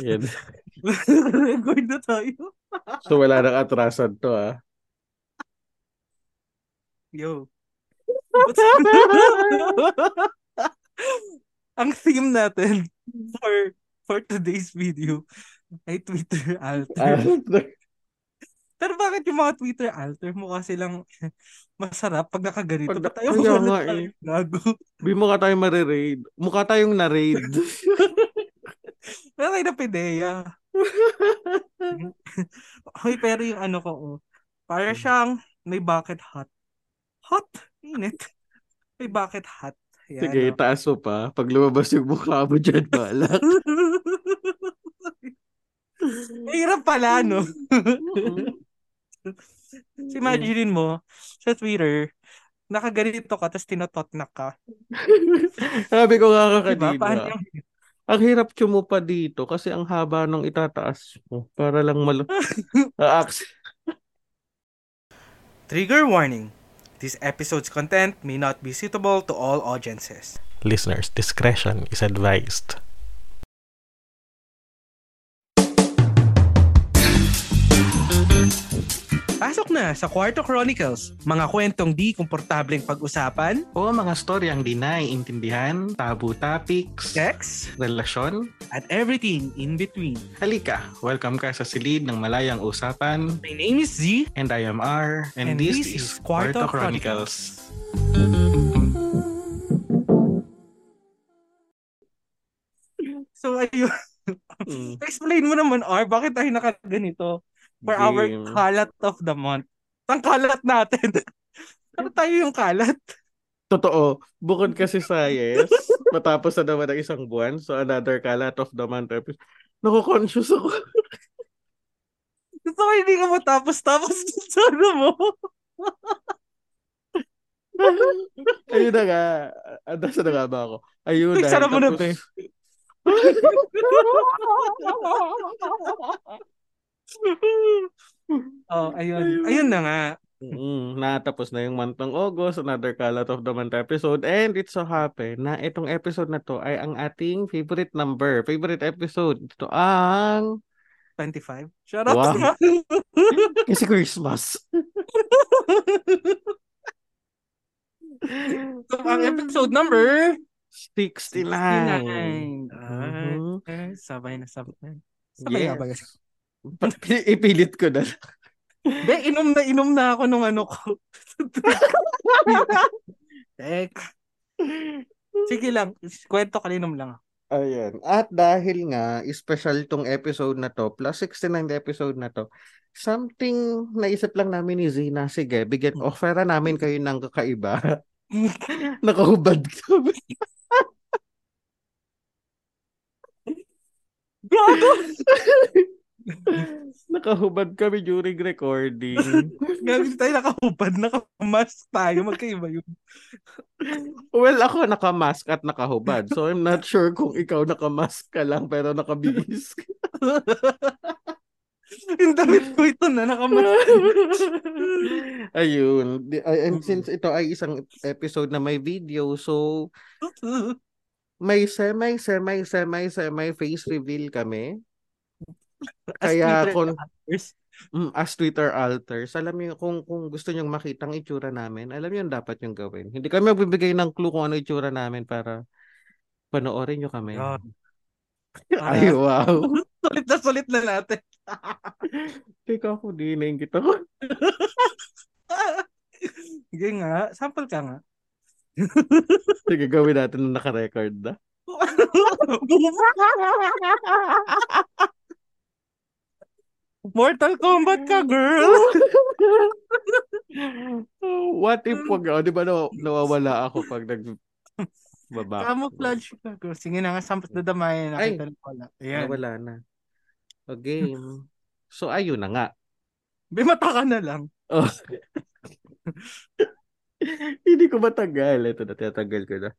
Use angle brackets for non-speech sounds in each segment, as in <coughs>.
Ayan. <laughs> Record na tayo. <laughs> So wala nang atrasan to ah. Yo. <laughs> Ang theme natin for for today's video ay Twitter alter. Alter. Pero bakit yung mga Twitter alter mo kasi lang masarap pag nakaganito? Pag- tayo kaya wala nga tayo eh. gago? Di mukha tayong mariraid. Mukha tayong na-raid. Wala tayo na pideya. Hoy, <laughs> pero yung ano ko, oh, para siyang may bucket hat. Hot? Init. May bucket hat. Yan, Sige, oh. taas mo pa. Pag lumabas yung mukha mo dyan, balak. <laughs> Hirap pala, no? <laughs> So, imagine mo, sa Twitter, nakaganito ka, tapos tinototnak ka. Sabi ko nga Diba? kanina, Paano yung... ang hirap pa dito kasi ang haba ng itataas mo para lang mal... <laughs> Aax. Trigger warning. This episode's content may not be suitable to all audiences. Listeners, discretion is advised. Pasok na sa Kwarto Chronicles, mga kwentong di komportableng pag-usapan, O mga storyang di naiintindihan, tabu topics, sex, relasyon. at everything in between. Halika, welcome ka sa silid ng malayang usapan. My name is Z. And I am R. And, And this, this is is Kwarto Kwarto Chronicles. So ayun, Mm. explain mo naman R, bakit tayo nakaganito for our Game. kalat of the month? Ang kalat natin. <laughs> ano tayo yung kalat? Totoo. Bukod kasi sa yes, matapos na naman ang isang buwan, so another kalat of the month episode. Naku-conscious ako. <laughs> Gusto ko hindi ka matapos-tapos <laughs> sa ano mo. Ayun na nga. Anda na nga ba ako? Ayun na. Nagsara mo na, Tapos- be. <laughs> oh, ayun. Ayun na nga. Mm, natapos na yung month ng August, another Kalat of the Month episode. And it so happen na itong episode na to ay ang ating favorite number, favorite episode. Ito ang 25. Shut up. Wow. <laughs> kasi Christmas. <laughs> so, ang episode number 69. 69. Mhm. Ah, sabay na sabay. Sabay ba? Yes. Pa- Ipilit ko na. Be, inom na inom na ako nung ano ko. <laughs> Tek. Sige lang, kwento kalinom lang. Ayan. At dahil nga, special tong episode na to, plus 69 episode na to, something naisip lang namin ni Zina, sige, bigyan, offera namin kayo ng kakaiba. <laughs> Nakahubad kami. Gago! <laughs> Nakahubad kami during recording. <laughs> Gago tayo nakahubad, nakamask tayo, magkaiba yun. well, ako nakamask at nakahubad. So, I'm not sure kung ikaw nakamask ka lang pero nakabihis ka. <laughs> Yung damit ko ito na nakamask. <laughs> Ayun. And since ito ay isang episode na may video, so may semi, semi, semi, semi face reveal kami. Kaya kung-. Mm, as Twitter alters, alam niyo kung kung gusto niyo makita ang itsura namin, alam niyo dapat yung gawin. Hindi kami magbibigay ng clue kung ano itsura namin para panoorin niyo kami. Yan. <laughs> Ay, wow. <laughs> Sulit na sulit na natin. <laughs> Teka ako, di naingit ako. Sige nga, sample ka nga. Sige, gawin natin na naka-record na. Mortal Kombat ka, girl! <laughs> What if wag, oh, di ba naw- nawawala ako pag nag baba. Camouflage ka, girl. Sige na nga, sample dadamayan na Ay. kita na wala. Ayan. Nawala na. O game. So, ayun na nga. Bimata ka na lang. Oh. <laughs> Hindi ko matagal. Ito na, tinatagal ko na.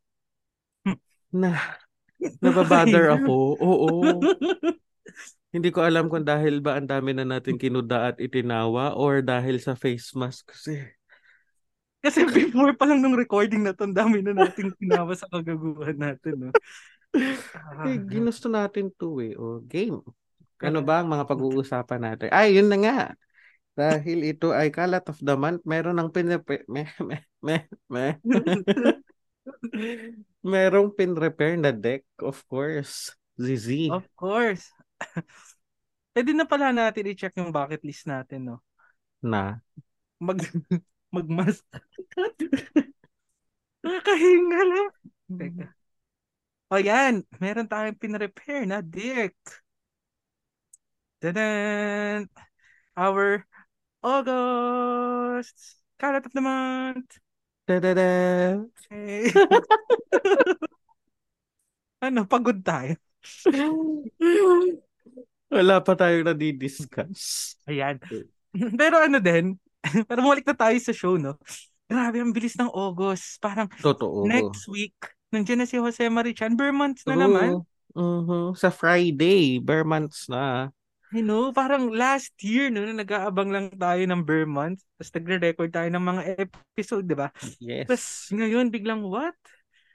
Na, nababother <laughs> ako. Oo. Hindi ko alam kung dahil ba ang dami na natin kinuda at itinawa or dahil sa face mask kasi. Kasi <laughs> before pa lang nung recording na to, ang dami na nating tinawa sa kagaguhan natin. No? Ah, Eh, ginusto natin to eh. O, game. Ano ba ang mga pag-uusapan natin? Ay, yun na nga. Dahil ito ay kalat of the month, meron ng pinrepair, me, me, me, me. <laughs> Merong pin-repair na deck, of course. Zizi. Of course. <laughs> Pwede na pala natin i-check yung bucket list natin, no? Na. Mag <laughs> magmask. <laughs> Nakakahinga lang. Teka. O yan, meron tayong pinrepair na deck. Tadan! Our August Kalat of the month. Da-da-da. Okay. ano, pagod tayo. Wala pa tayong nadidiscuss. Ayan. <laughs> Pero ano din, <laughs> para bumalik na tayo sa show, no? Grabe, ang bilis ng August. Parang Totoo. next week, nandiyan na si Jose Marichan. Bare months na True. naman. Mhm. Sa Friday, bare months na. You know, parang last year, no, nag-aabang lang tayo ng bare months. Tapos nagre-record tayo ng mga episode, di ba? Yes. Tapos ngayon, biglang what?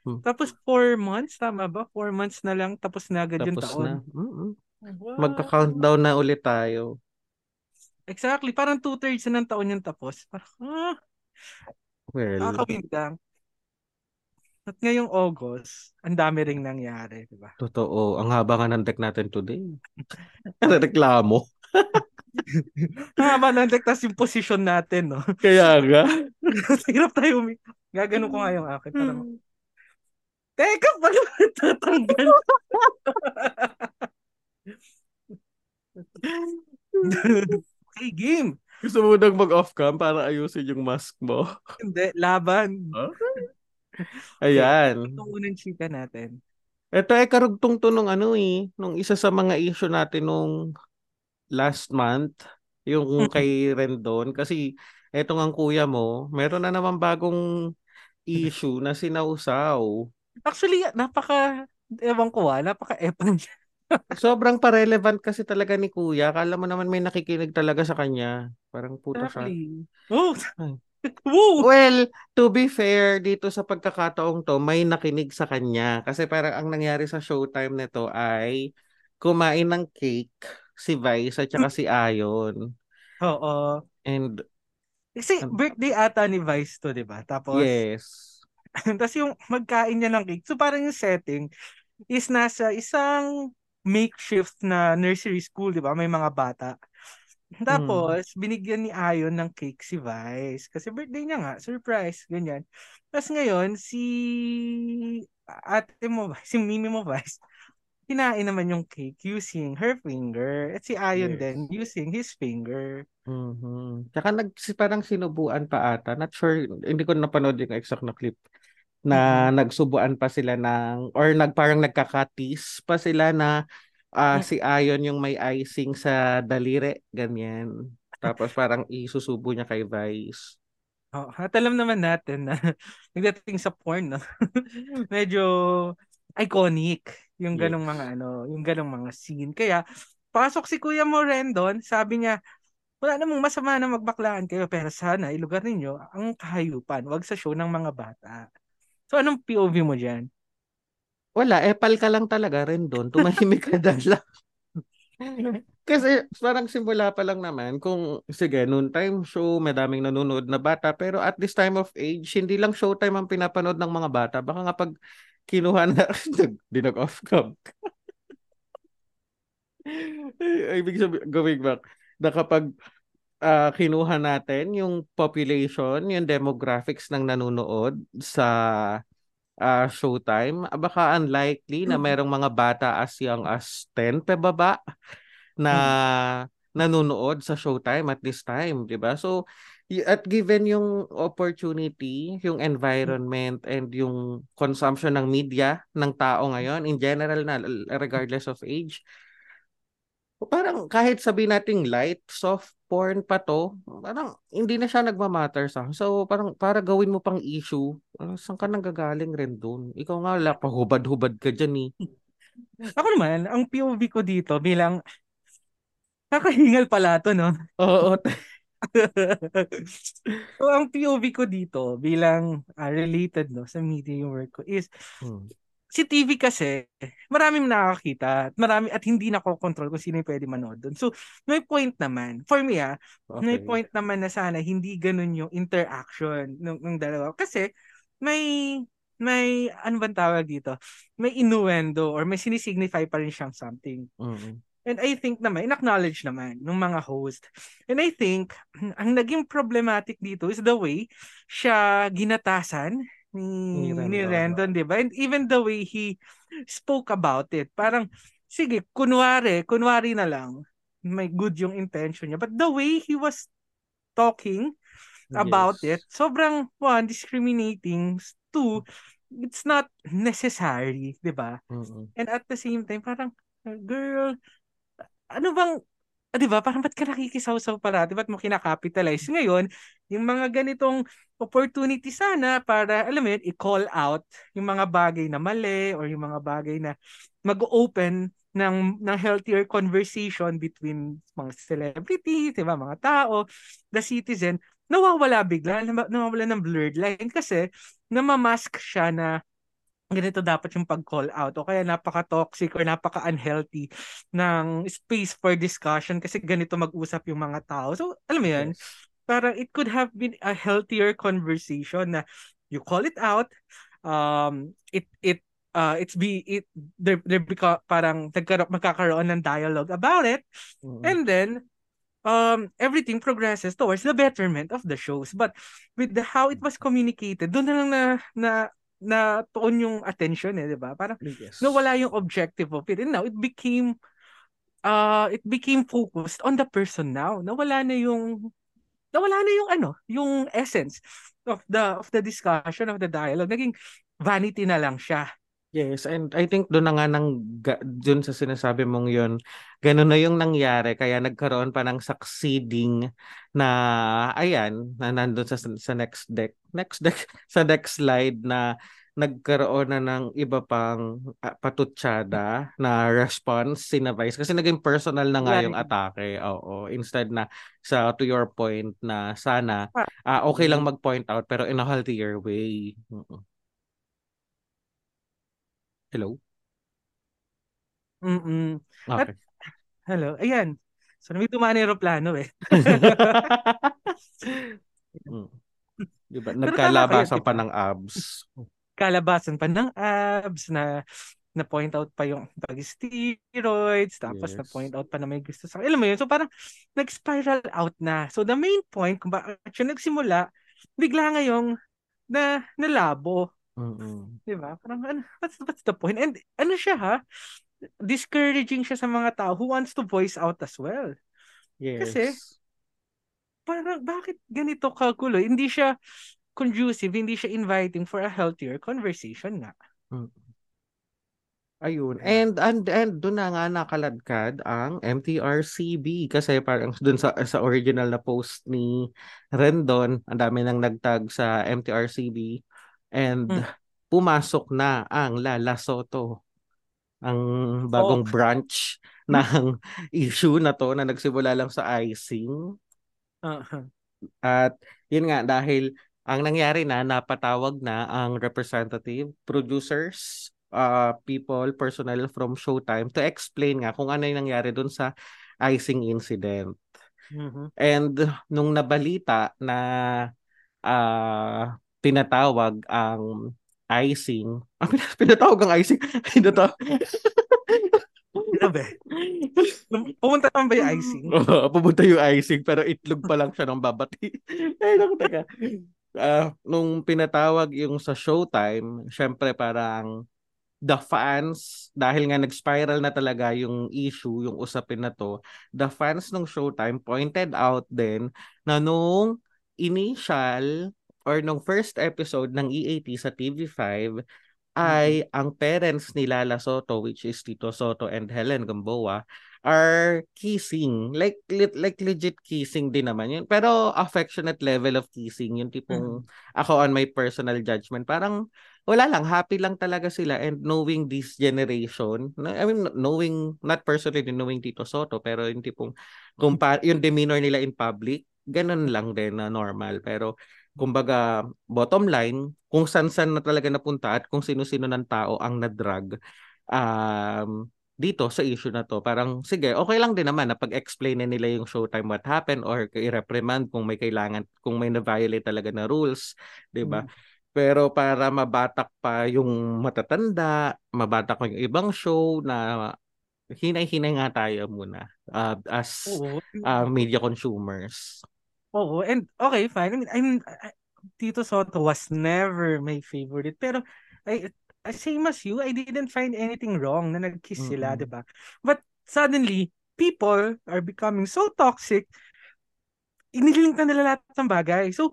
Hmm. Tapos four months, tama ba? Four months na lang, tapos na agad yung Tapos taon. na. Mm-mm. What? Magka-countdown na ulit tayo. Exactly, parang two-thirds na ng taon yung tapos. Parang, ah, Well. At ngayong August, ang dami ring nangyari, di ba? totoo. Ang haba nga ng deck natin today. <laughs> Reklamo. <laughs> Haba ng deck, tas yung position natin, no? <laughs> Kaya nga. Hirap tayo umi... Gagano ko nga yung akin. Parang, Teka, paano ba tatanggal? <laughs> okay, game. Gusto mo nang mag-off cam para ayusin yung mask mo. <laughs> Hindi, laban. Ayan. Ito unang chika natin. Ito ay karugtong to nung ano eh. Nung isa sa mga issue natin nung last month. Yung <laughs> kay Rendon. Kasi eto ang kuya mo, meron na naman bagong issue na sinausaw. Actually, napaka, ewan ko ah, napaka-epan siya. Sobrang pa-relevant kasi talaga ni kuya. Akala mo naman may nakikinig talaga sa kanya. Parang puto siya. Exactly. Oh! Ay. <laughs> Woo! Well, to be fair, dito sa pagkakataong to, may nakinig sa kanya. Kasi parang ang nangyari sa showtime nito ay kumain ng cake si Vice at saka si Ayon. Oo. And Kasi birthday ata ni Vice to, di ba? Tapos, yes. <laughs> tapos yung magkain niya ng cake. So parang yung setting is nasa isang makeshift na nursery school, di ba? May mga bata. Tapos, binigyan ni Ayon ng cake si Vice. Kasi birthday niya nga, surprise, ganyan. Tapos ngayon, si ate mo, <laughs> si Mimi mo, Vice, kinain naman yung cake using her finger. At si Ayon Yes. din using his finger. Mhm. Tsaka nag, parang sinubuan pa ata. Not sure, hindi ko napanood yung exact na clip. Na nagsubuan pa sila ng, or nag, parang nagkakatis pa sila na ah, Mm. si Ayon yung may icing sa daliri, ganyan. Tapos parang isusubo niya kay Vice. Oh, at alam naman natin na <laughs> nagdating sa porn, no? <laughs> Medyo iconic yung ganong Yes. mga ano, yung ganong mga scene. Kaya pasok si Kuya Morendon, sabi niya, wala namang masama na magbaklaan kayo pero sana ilugar ninyo ang kahayupan, wag sa show ng mga bata. So anong POV mo diyan? Wala, epal ka lang talaga rin doon. Tumahimik ka na lang. Kasi parang simula pa lang naman kung sige, noon time show, may daming nanonood na bata pero at this time of age, hindi lang showtime ang pinapanood ng mga bata. Baka nga pag kinuha na <laughs> di nag-off cam. <laughs> Ibig sabihin, going back, na kapag ah, kinuha natin yung population, yung demographics ng nanonood sa ah, Showtime, ah, baka unlikely na merong mga bata as young as 10 pa baba na nanonood sa Showtime at this time, 'di ba? So at given yung opportunity, yung environment and yung consumption ng media ng tao ngayon in general na regardless of age, parang kahit sabihin nating light, soft porn pa to, parang hindi na siya nagmamatter sa. So parang para gawin mo pang issue, uh, saan ka nang gagaling rin doon? Ikaw nga wala pa hubad-hubad ka dyan eh. <laughs> Ako naman, ang POV ko dito bilang kakahingal pala to, no? Oo, <laughs> so, ang POV ko dito bilang ah, related no sa media yung work ko is Hmm. Si TV kasi, maraming nakakita at marami at hindi nakokontrol kung sino yung pwede manood doon. So, may point naman. For me ah, Okay. may point naman na sana hindi ganun yung interaction ng, ng dalawa. Kasi may may ano bang tawag dito? May innuendo or may sinisignify pa rin siyang something. Mm-mm. And I think naman, in-acknowledge naman ng mga host. And I think, <clears throat> ang naging problematic dito is the way siya ginatasan ni, Ni Rendon. di ba? And even the way he spoke about it. Parang, sige, kunwari, kunwari na lang, may good yung intention niya. But the way he was talking about Yes. it, sobrang, one, discriminating. Two, it's not necessary, di ba? Mm-mm. And at the same time, parang, girl, ano bang, ah, di ba, parang ba't ka nakikisaw-saw parati? Ba't mo kinakapitalize? Ngayon, yung mga ganitong opportunity sana para, alam mo yun, i-call out yung mga bagay na mali or yung mga bagay na mag-open ng, ng healthier conversation between mga celebrities, di ba, mga tao, the citizen, nawawala bigla, nawa- nawawala ng blurred line kasi namamask siya na ganito dapat yung pag-call out o kaya napaka-toxic or napaka-unhealthy ng space for discussion kasi ganito mag-usap yung mga tao. So, alam mo yun, Yes. Parang it could have been a healthier conversation na you call it out, um, it, it, uh, it's be, it, there, there beca- parang nagkaro- magkakaroon ng dialogue about it, Mm-mm. and then, um everything progresses towards the betterment of the shows. But with the how it was communicated doon na lang na na na tuon yung attention eh di ba? Parang Yes. nawala yung objective of it. And now it became uh it became focused on the person now nawala na yung nawala na yung ano yung essence of the of the discussion of the dialogue. Naging vanity na lang siya. Yes, and I think doon na nga nang doon sa sinasabi mong yon, ganun na yung nangyari kaya nagkaroon pa ng succeeding na ayan, na nandun sa sa next deck, next deck <laughs> sa next slide na nagkaroon na ng iba pang uh, patutsada na response si Vice kasi naging personal na nga yung atake. Oo, instead na sa to your point na sana ah, okay lang mag-point out pero in a healthier way. Hello? mm Okay. hello ayan so may tumaan na aeroplano eh <laughs> <laughs> Mm. Diba? Nagkalabasan pa ng abs. Kalabasan pa ng abs na na point out pa yung pag-steroids tapos Yes. na point out pa na may gusto sa alam mo yun? So parang nag-spiral out na. So the main point kung bakit siya nagsimula bigla ngayong na nalabo. Mm-mm. di ba? Parang ano, what's, what's the point? And ano siya ha? Discouraging siya sa mga tao who wants to voice out as well. Yes. Kasi- parang bakit ganito kagulo? Hindi siya conducive hindi siya inviting for a healthier conversation nga Ayun. And and and doon na nga nakaladkad ang MTRCB kasi parang doon sa sa original na post ni Rendon, ang dami nang nagtag sa MTRCB and Mm. pumasok na ang Lala Soto ang bagong Oh. branch ng <laughs> issue na to na nagsimula lang sa icing. uh At yun nga dahil ang nangyari na napatawag na ang representative, producers, uh, people, personnel from Showtime to explain nga kung ano yung nangyari dun sa icing incident. Mhm. And nung nabalita na ah <laughs> pinatawag ang icing, ah, pin- pinatawag ang icing, pinatawag, Grabe. Pumunta naman ba yung icing? <laughs> Oo, pumunta yung icing pero itlog pa lang siya ng babati. <laughs> Ay, naku, teka. Ah, nung pinatawag yung sa Showtime, syempre parang the fans, dahil nga nag-spiral na talaga yung issue, yung usapin na to, the fans ng Showtime pointed out din na nung initial or nung first episode ng EAT sa TV5 ay ang parents ni Lala Soto which is Tito Soto and Helen Gamboa are kissing. Like le- like legit kissing din naman yun. Pero affectionate level of kissing yung tipong ako on my personal judgment parang wala lang happy lang talaga sila and knowing this generation I mean knowing not personally knowing Tito Soto pero yung tipong kumpa- yung demeanor nila in public ganun lang din na normal. Pero kumbaga bottom line kung saan-saan na talaga napunta at kung sino-sino ng tao ang na-drag um, dito sa issue na to. Parang sige, okay lang din naman na pag-explain nila yung showtime what happened or i-reprimand kung may kailangan, kung may na-violate talaga na rules, 'di ba? Mm. Pero para mabatak pa yung matatanda, mabatak pa yung ibang show na hinay-hinay nga tayo muna uh, as uh, media consumers. Oo, and okay, fine. I mean, I mean, Tito Soto was never my favorite. Pero, I, same as you, I didn't find anything wrong na nag-kiss mm-hmm. sila, di ba? But suddenly, people are becoming so toxic, inilink na nila lahat ng bagay. So,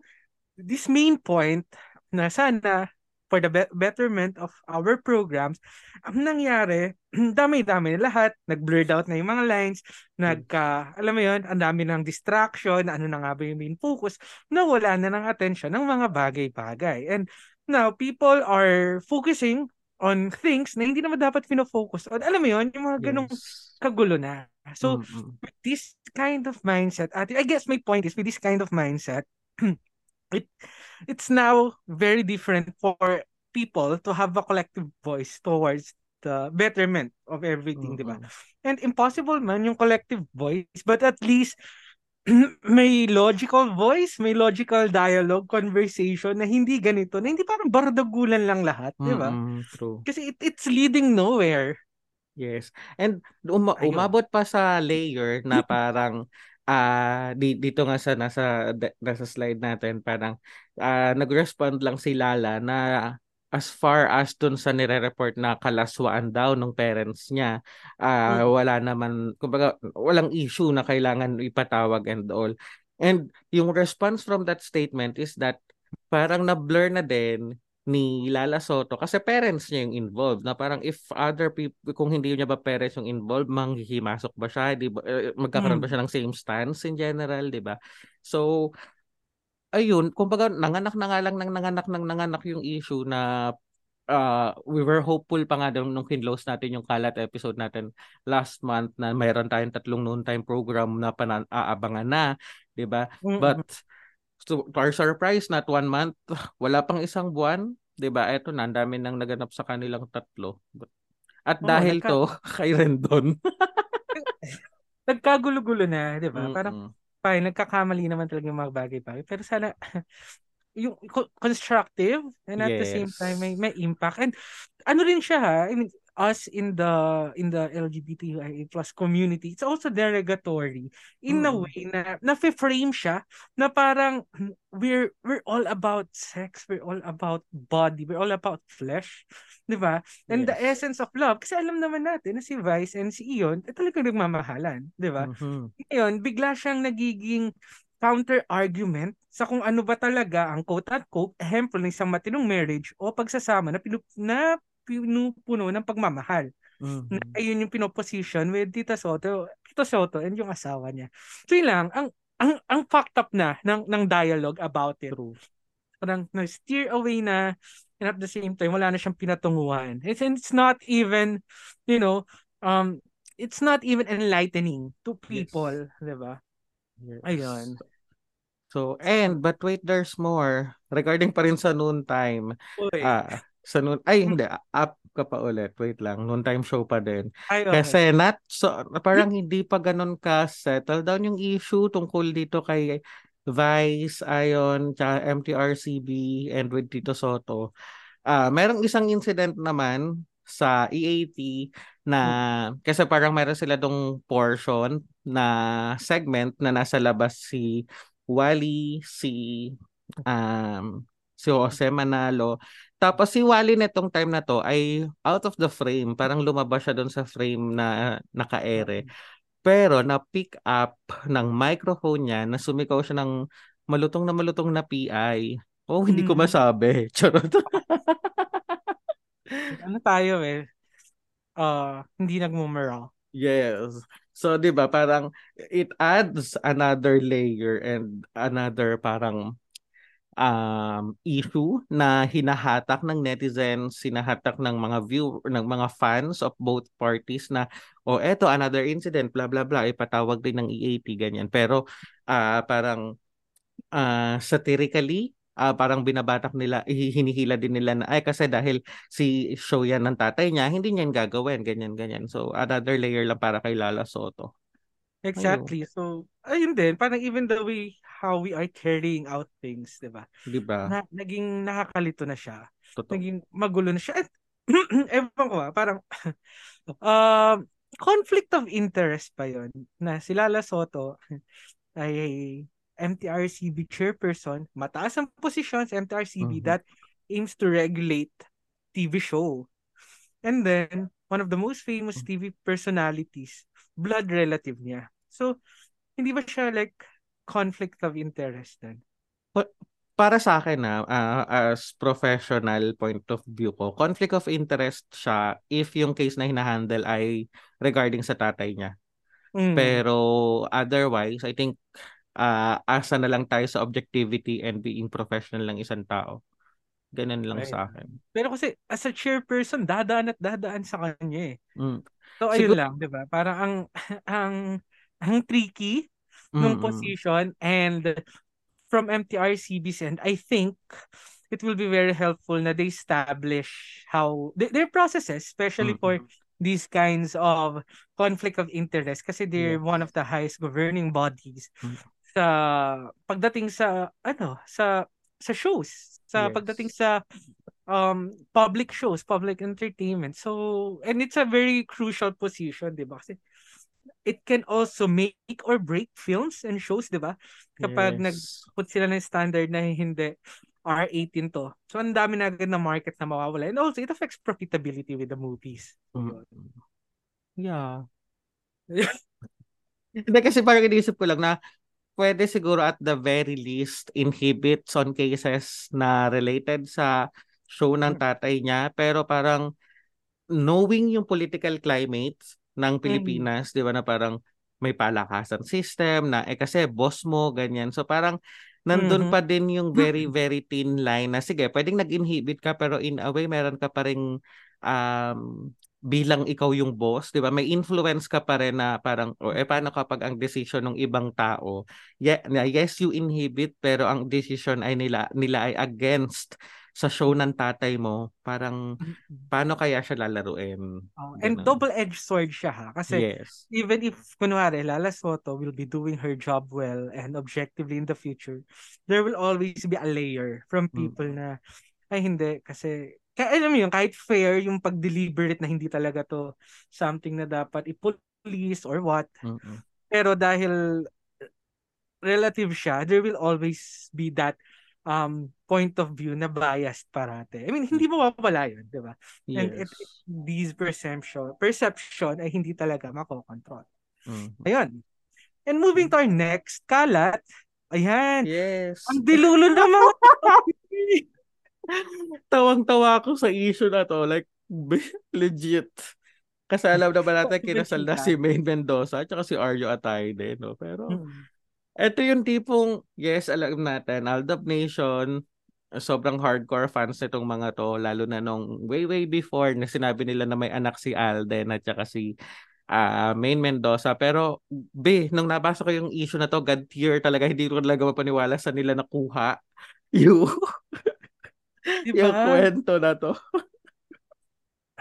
this main point na sana for the be- betterment of our programs, ang nangyari, <clears throat> dami-dami na lahat, nag-blurred out na yung mga lines, nagka, alam mo yun, ang dami ng distraction, ano na nga ba yung main focus, nawala na ng attention ng mga bagay-bagay. And now, people are focusing on things na hindi naman dapat fino-focus on. Alam mo yun, yung mga ganong yes. kagulo na. So, mm-hmm. with this kind of mindset, I guess my point is, with this kind of mindset, <clears throat> it it's now very different for people to have a collective voice towards the betterment of everything, mm-hmm. di ba? And impossible man yung collective voice, but at least <clears throat> may logical voice, may logical dialogue, conversation na hindi ganito, na hindi parang bardagulan lang lahat, di ba? Mm-hmm, true. Kasi it, it's leading nowhere. Yes. And um- umabot pa sa layer na parang ah di, dito nga sa nasa nasa slide natin parang uh, nag-respond lang si Lala na as far as dun sa nire-report na kalaswaan daw ng parents niya uh, mm. wala naman kumbaga walang issue na kailangan ipatawag and all and yung response from that statement is that parang na-blur na din ni Lala Soto kasi parents niya yung involved na parang if other people kung hindi niya ba parents yung involved manghihimasok ba siya di ba eh, magkakaroon mm. ba siya ng same stance in general di ba so ayun kumbaga nanganak na nga lang nang nanganak nang nanganak yung issue na uh, we were hopeful pa nga daw nung kinlose natin yung kalat episode natin last month na mayroon tayong tatlong noon time program na panan aabangan na, 'di ba? Mm-hmm. But to, to our surprise, not one month, <laughs> wala pang isang buwan, 'di ba? Eto na, ang dami nang naganap sa kanilang tatlo. At oh, dahil nagka... to, <laughs> kay Rendon. <laughs> Nagkagulo-gulo na, 'di ba? Parang fine, nagkakamali naman talaga yung mga bagay-bagay. Pero sana <laughs> yung constructive and at yes. the same time may may impact and ano rin siya ha I mean us in the in the LGBTQIA plus community, it's also derogatory in mm. a way na na-frame siya na parang we're we're all about sex, we're all about body, we're all about flesh, 'di ba? And yes. the essence of love kasi alam naman natin na si Vice and si Ion ay talagang nagmamahalan, 'di ba? Mm-hmm. Ngayon, bigla siyang nagiging counter argument sa kung ano ba talaga ang quote unquote ehemplo ng isang matinong marriage o pagsasama na, pinup- na pinupuno ng pagmamahal. Mm-hmm. Na ayun yung pinoposition with Tita Soto, Tito Soto and yung asawa niya. So yun lang, ang ang ang fucked up na ng ng dialogue about it. True. Parang na-steer away na and at the same time wala na siyang pinatunguhan. It's it's not even, you know, um it's not even enlightening to people, yes. 'di ba? Yes. Ayun. So, and but wait, there's more. Regarding pa rin sa noon time. Ah, uh, sa noon, ay hmm. hindi, up ka pa ulit. Wait lang, noon time show pa din. Ay, okay. Kasi not, so, parang hindi pa ganun ka settle down yung issue tungkol dito kay Vice, Ion, tsaka MTRCB, and with Tito Soto. Uh, merong isang incident naman sa EAT na hmm. kasi parang meron sila dong portion na segment na nasa labas si Wally, si um, si Jose Manalo tapos si Wally netong time na to ay out of the frame. Parang lumabas siya doon sa frame na naka-ere. Pero na-pick up ng microphone niya na sumikaw siya ng malutong na malutong na PI. Oh, hindi hmm. ko masabi. <laughs> Charot. ano tayo eh? Uh, hindi nagmumura. Yes. So, 'di ba, parang it adds another layer and another parang um, issue na hinahatak ng netizens, hinahatak ng mga view ng mga fans of both parties na oh eto another incident blah blah blah ipatawag din ng EAP ganyan. Pero uh, parang uh, satirically uh, parang binabatak nila, hinihila din nila na, ay kasi dahil si show yan ng tatay niya, hindi niya gagawin, ganyan, ganyan. So, another layer lang para kay Lala Soto. Exactly. Ayun. So, ayun din, parang even the way how we are carrying out things, di ba? Di ba? Na, naging nakakalito na siya. Totoo. Naging magulo na siya. At, <clears throat> ewan ko ba, parang, uh, <laughs> conflict of interest pa yon na si Lala Soto <laughs> ay MTRCB chairperson, mataas ang posisyon sa MTRCB mm-hmm. that aims to regulate TV show. And then, one of the most famous TV personalities, blood relative niya. So, hindi ba siya like conflict of interest then? Para sa akin na uh, as professional point of view ko, conflict of interest siya if yung case na hinahandle ay regarding sa tatay niya. Mm. Pero otherwise, I think uh, asa na lang tayo sa objectivity and being professional ng isang tao. Ganun lang right. sa akin. Pero kasi as a chairperson, dadaan at dadaan sa kanya eh. Mm. So ayun Sigur- lang, 'di ba? Parang ang <laughs> ang ang tricky mm-hmm. position and from MTRCB's end, I think it will be very helpful na they establish how their processes, especially mm-hmm. for these kinds of conflict of interest kasi they're yes. one of the highest governing bodies mm-hmm sa pagdating sa ano sa sa shows sa yes. pagdating sa um public shows public entertainment so and it's a very crucial position di ba kasi it can also make or break films and shows di ba kapag yes. nag-put sila ng standard na hindi R18 to. So, ang dami na agad na market na mawawala. And also, it affects profitability with the movies. Mm. Yeah. <laughs> Hindi kasi parang iniisip ko lang na pwede siguro at the very least inhibit on cases na related sa show ng mm. tatay niya pero parang knowing yung political climate ng mm. Pilipinas, mm. 'di ba na parang may palakasan system na eh kasi boss mo ganyan. So parang nandun mm-hmm. pa din yung very very thin line na sige, pwedeng nag-inhibit ka pero in a way meron ka pa ring um, bilang ikaw yung boss, 'di ba? May influence ka pa rin na parang o oh, eh paano kapag ang decision ng ibang tao, yeah, yes you inhibit pero ang decision ay nila nila ay against sa show ng tatay mo, parang paano kaya siya lalaruin? Oh, and double-edged sword siya ha kasi yes. even if kunwari Lala Soto will be doing her job well and objectively in the future, there will always be a layer from people mm. na ay hindi kasi kaya alam mo yun, kahit fair yung pag-deliberate na hindi talaga to something na dapat i-police or what. Mm-hmm. Pero dahil relative siya, there will always be that um point of view na biased parate. I mean, hindi mo mawawala yun, di ba? Yes. And it, it, these perception, perception ay hindi talaga makokontrol. Mm-hmm. Ayun. And moving to our next, kalat. Ayan. Yes. Ang dilulo na mga <laughs> Tawang-tawa ako sa issue na to. Like, <laughs> legit. Kasi alam naman natin <laughs> kinasal na si Maine Mendoza at si Arjo Atayde, no? Pero, ito yung tipong, yes, alam natin, Aldab Nation, sobrang hardcore fans nitong mga to, lalo na nung way, way before na sinabi nila na may anak si Alden at saka si uh, Maine Mendoza. Pero, be, nung nabasa ko yung issue na to, God tier talaga, hindi ko talaga mapaniwala sa nila nakuha <laughs> yung Diba? Yung kwento na to.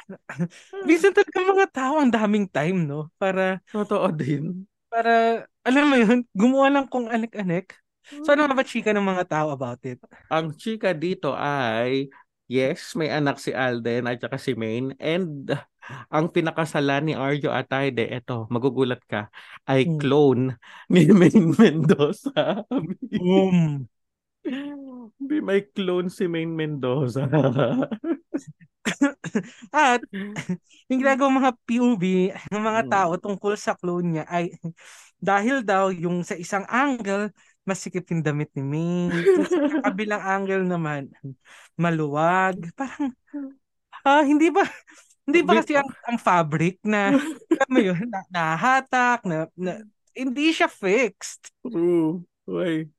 <laughs> Minsan talaga mga tao ang daming time, no? Para... Totoo din. Para, alam mo yun, gumawa lang kung anek-anek. So ano ba chika ng mga tao about it? Ang chika dito ay, yes, may anak si Alden at saka si Maine. And ang pinakasalan ni Arjo Atayde, eto, magugulat ka, ay hmm. clone ni <laughs> Maine Mendoza. Boom! Be may clone si Main Mendoza. <laughs> <laughs> At <laughs> yung ginagawa mga POV ng mga mm. tao tungkol sa clone niya ay <laughs> dahil daw yung sa isang angle masikip yung damit ni Main. Sa kabilang angle naman maluwag. Parang ah, hindi ba hindi ba kasi ang, ang fabric na alam yun, na, nahatak, na, na, hindi siya fixed. Oo. Why?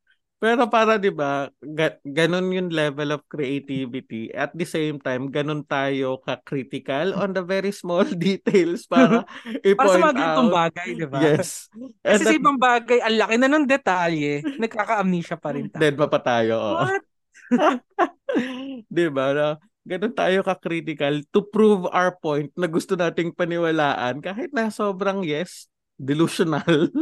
Pero para 'di ba, ga- ganun yung level of creativity. At the same time, ganun tayo ka-critical on the very small <laughs> details para i-point <laughs> para sa mga ganitong bagay, 'di ba? Yes. <laughs> And Kasi that, sa ibang bagay, ang laki na ng detalye, nagkaka-amnesia pa rin tayo. Dead pa pa tayo. Oh. What? Di ba? Na, ganun tayo ka-critical to prove our point na gusto nating paniwalaan kahit na sobrang yes, delusional.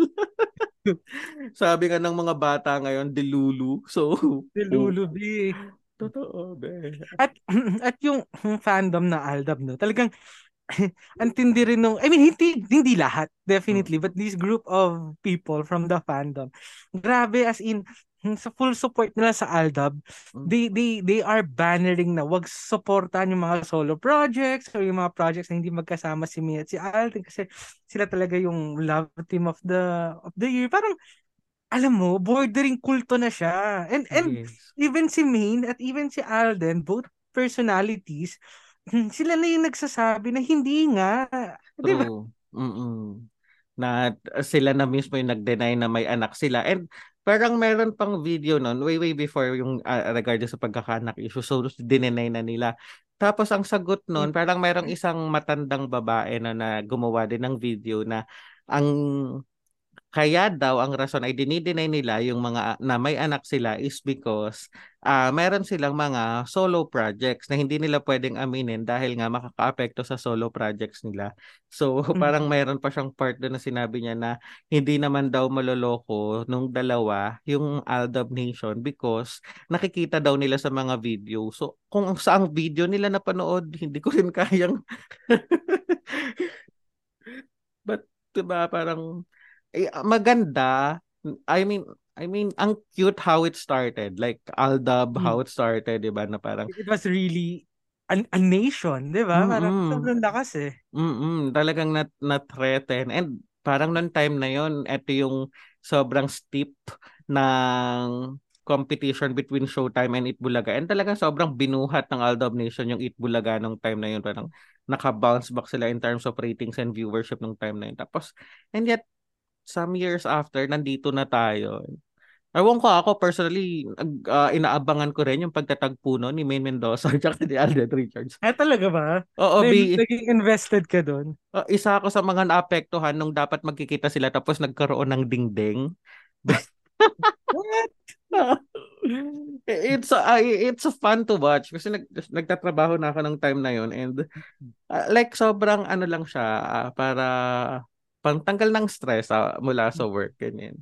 <laughs> Sabi nga ng mga bata ngayon, delulu. So, Delulu, <laughs> B. Totoo, be. At, <clears throat> at yung fandom na Aldab, no, talagang <laughs> antindi rin nung, I mean, hindi, hindi lahat, definitely, but this group of people from the fandom, grabe as in, sa full support nila sa Aldab, they, they, they are bannering na wag supportan yung mga solo projects or yung mga projects na hindi magkasama si Mia at si Alden kasi sila talaga yung love team of the of the year. Parang, alam mo, bordering kulto na siya. And, and Yes. even si Main at even si Alden, both personalities, hmm, sila na yung nagsasabi na hindi nga. True. Mm-mm. Na sila na mismo yung nag-deny na may anak sila. And parang meron pang video nun, way way before yung uh, regarding sa pagkakaanak issue. So, dinenay na nila. Tapos ang sagot nun, parang merong isang matandang babae na, na gumawa din ng video na ang kaya daw ang rason ay dinideny nila yung mga na may anak sila is because ah meron silang mga solo projects na hindi nila pwedeng aminin dahil nga makakaapekto sa solo projects nila. So <laughs> parang meron pa siyang part doon na sinabi niya na hindi naman daw maloloko nung dalawa yung Aldab Nation because nakikita daw nila sa mga video. So kung saang video nila napanood, hindi ko rin <laughs> kayang <laughs> But 'di ba parang eh, maganda. I mean, I mean, ang cute how it started. Like Aldab, Mm. how it started, 'di ba? Na parang It was really a, a nation, di ba? Parang Mm-mm. sobrang lakas eh. mm talagang na na-threaten and parang noong time na yon, ito yung sobrang steep ng competition between Showtime and Itbulaga. And talagang sobrang binuhat ng Aldab Nation yung Itbulaga nung time na yun. Parang naka-bounce back sila in terms of ratings and viewership nung time na yun. Tapos, and yet, some years after, nandito na tayo. Ewan ko ako personally, ah, inaabangan ko rin yung pagtatagpo no, ni Maine Mendoza at ni Alden Richards. Eh talaga ba? Oo, Nag- bi, Naging invested ka doon? ah, isa ako sa mga naapektuhan nung dapat magkikita sila tapos nagkaroon ng dingding. What? <laughs> it's uh, it's fun to watch kasi nag, nagtatrabaho na ako ng time na yun and ah, like sobrang ano lang siya ah, para pangtanggal ng stress ah, mula sa work ganyan.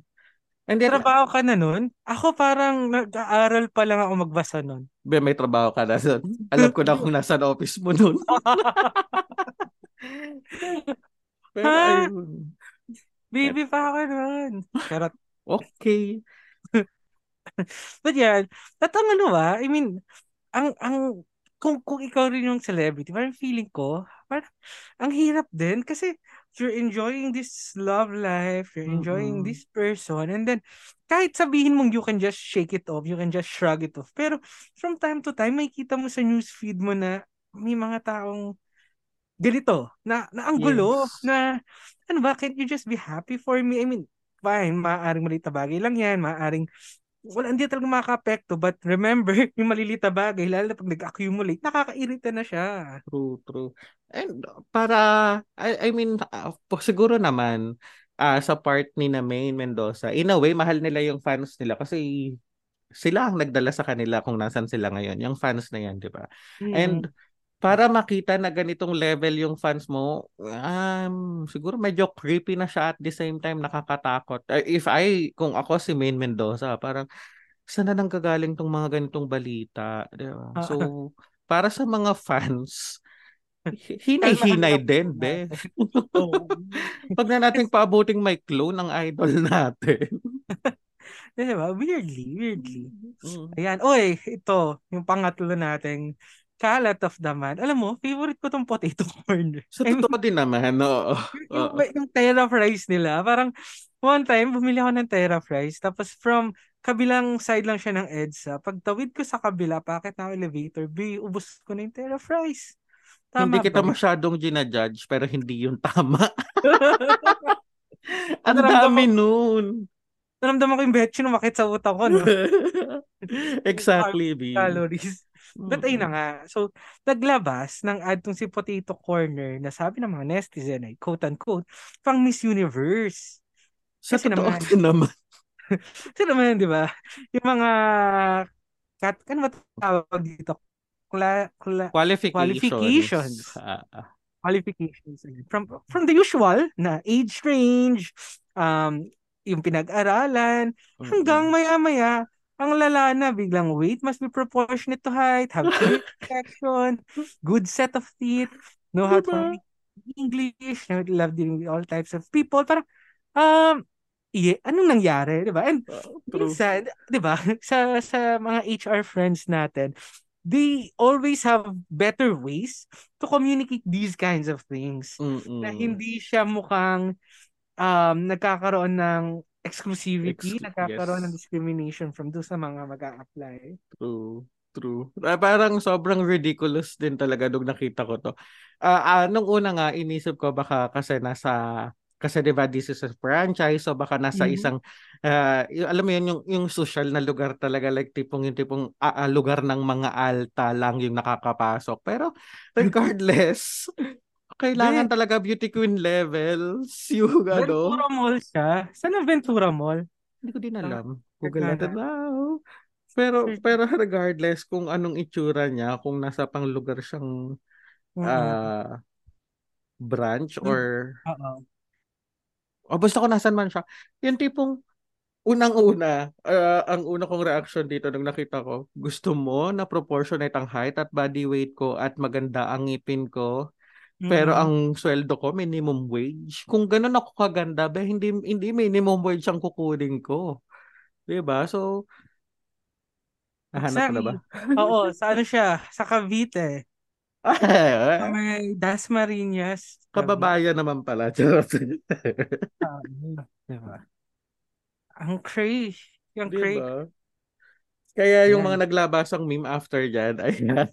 And then Trabaho ka na nun? Ako parang nag-aaral pa lang ako magbasa nun. Be, may trabaho ka na doon. Alam ko na kung <laughs> nasa office mo noon. <laughs> Pero Ha? ayun. Baby pa ako nun. Pero, Okay. <laughs> but yan, at ang ano ba, I mean, ang, ang, kung, kung ikaw rin yung celebrity, parang feeling ko, parang, ang hirap din kasi you're enjoying this love life, you're enjoying Mm-mm. this person, and then, kahit sabihin mong you can just shake it off, you can just shrug it off, pero from time to time, may kita mo sa newsfeed mo na may mga taong ganito, na, na ang gulo, Yes. na, ano ba, can't you just be happy for me? I mean, fine, maaaring maliit na bagay lang yan, maaaring wala, hindi talaga makaka-apekto. But remember, <laughs> yung maliliit na bagay, lalo na pag nag-accumulate, nakakairita na siya. True, true. And para, I, I mean, po- siguro naman, ah, sa part ni na Maine Mendoza, in a way, mahal nila yung fans nila kasi sila ang nagdala sa kanila kung nasan sila ngayon. Yung fans na yan, di ba? And para makita na ganitong level yung fans mo, um, siguro medyo creepy na siya at the same time nakakatakot. If I, kung ako si Maine Mendoza, parang saan na nang gagaling tong mga ganitong balita? Di ba? So, para sa mga <laughs> fans, hi- hinay-hinay din, be. Pag <laughs> na nating paabuting may clone ng idol <laughs> natin. Diba? Weirdly, weirdly. Mm. Ayan. Oy, ito, yung pangatlo nating kalat of the man. Alam mo, favorite ko tong potato <laughs> corner. Sa mean, totoo din naman, oo. yung, yung Terra fries nila, parang one time, bumili ako ng Terra fries, tapos from kabilang side lang siya ng EDSA. Pagtawid ko sa kabila, pakit ng elevator, bi, ubos ko na yung Terra fries. Tama hindi kita ba? masyadong ginajudge pero hindi yun tama. <laughs> Ang dami ko- nun. Naramdaman ko yung betchin umakit sa utak ko, no? <laughs> exactly, B. Calories. But ayun na nga. So, naglabas ng ad tong si Potato Corner na sabi ng mga netizen ay quote-unquote, pang Miss Universe. Sa Kasi totoo naman- <laughs> naman. <laughs> Kasi naman, di ba? Yung mga cat, ano ba tawag dito? Kla, kla, Qualifications. Qualifications. Ah. qualifications from from the usual na age range um yung pinag-aralan hanggang Mm-mm. maya-maya ang lala na biglang weight must be proportionate to height have clear <laughs> protection good set of teeth know how to Diba? speak English know, love dealing with all types of people parang um yeah, anong nangyari, 'di ba? And true. minsan, 'di ba, <laughs> sa sa mga HR friends natin, they always have better ways to communicate these kinds of things na Mm-mm. hindi siya mukhang um, nagkakaroon ng exclusivity, Exclu- nagkakaroon ng yes. discrimination from doon sa mga mag apply True. True. Ah, parang sobrang ridiculous din talaga nung nakita ko to. Ah, ah, nung una nga, inisip ko baka kasi nasa kasi 'di ba this is a franchise so baka nasa Mhm. isang y- alam mo yun yung yung social na lugar talaga like tipong yung tipong ah, ah, lugar ng mga alta lang yung nakakapasok pero <laughs> regardless kailangan Hindi. talaga beauty queen levels yung ano Ventura Mall siya. Saan ang Ventura Mall? Hindi ko din Ah, alam. Google natin. now. Pero pero regardless kung anong itsura niya, kung nasa pang lugar siyang Mm-mm. ah, branch Mm. or Oo. o basta kung nasan man siya, yung tipong unang-una, ah, ang una kong reaction dito nung nakita ko, gusto mo na proportionate ang height at body weight ko at maganda ang ngipin ko, pero Mm-mm. ang sweldo ko minimum wage. Kung ganun ako kaganda, ba hindi hindi minimum wage ang kukunin ko. 'Di ba? So, nahanap na ba? <laughs> Oo, sa ano siya? Sa Cavite. <laughs> Sa may Dasmariñas. Kababayan naman pala. <laughs> Charot. Ah, diba? Ang cray. Ang cray. diba? Kaya yung Yan. mga naglabasang meme after dyan, ayan.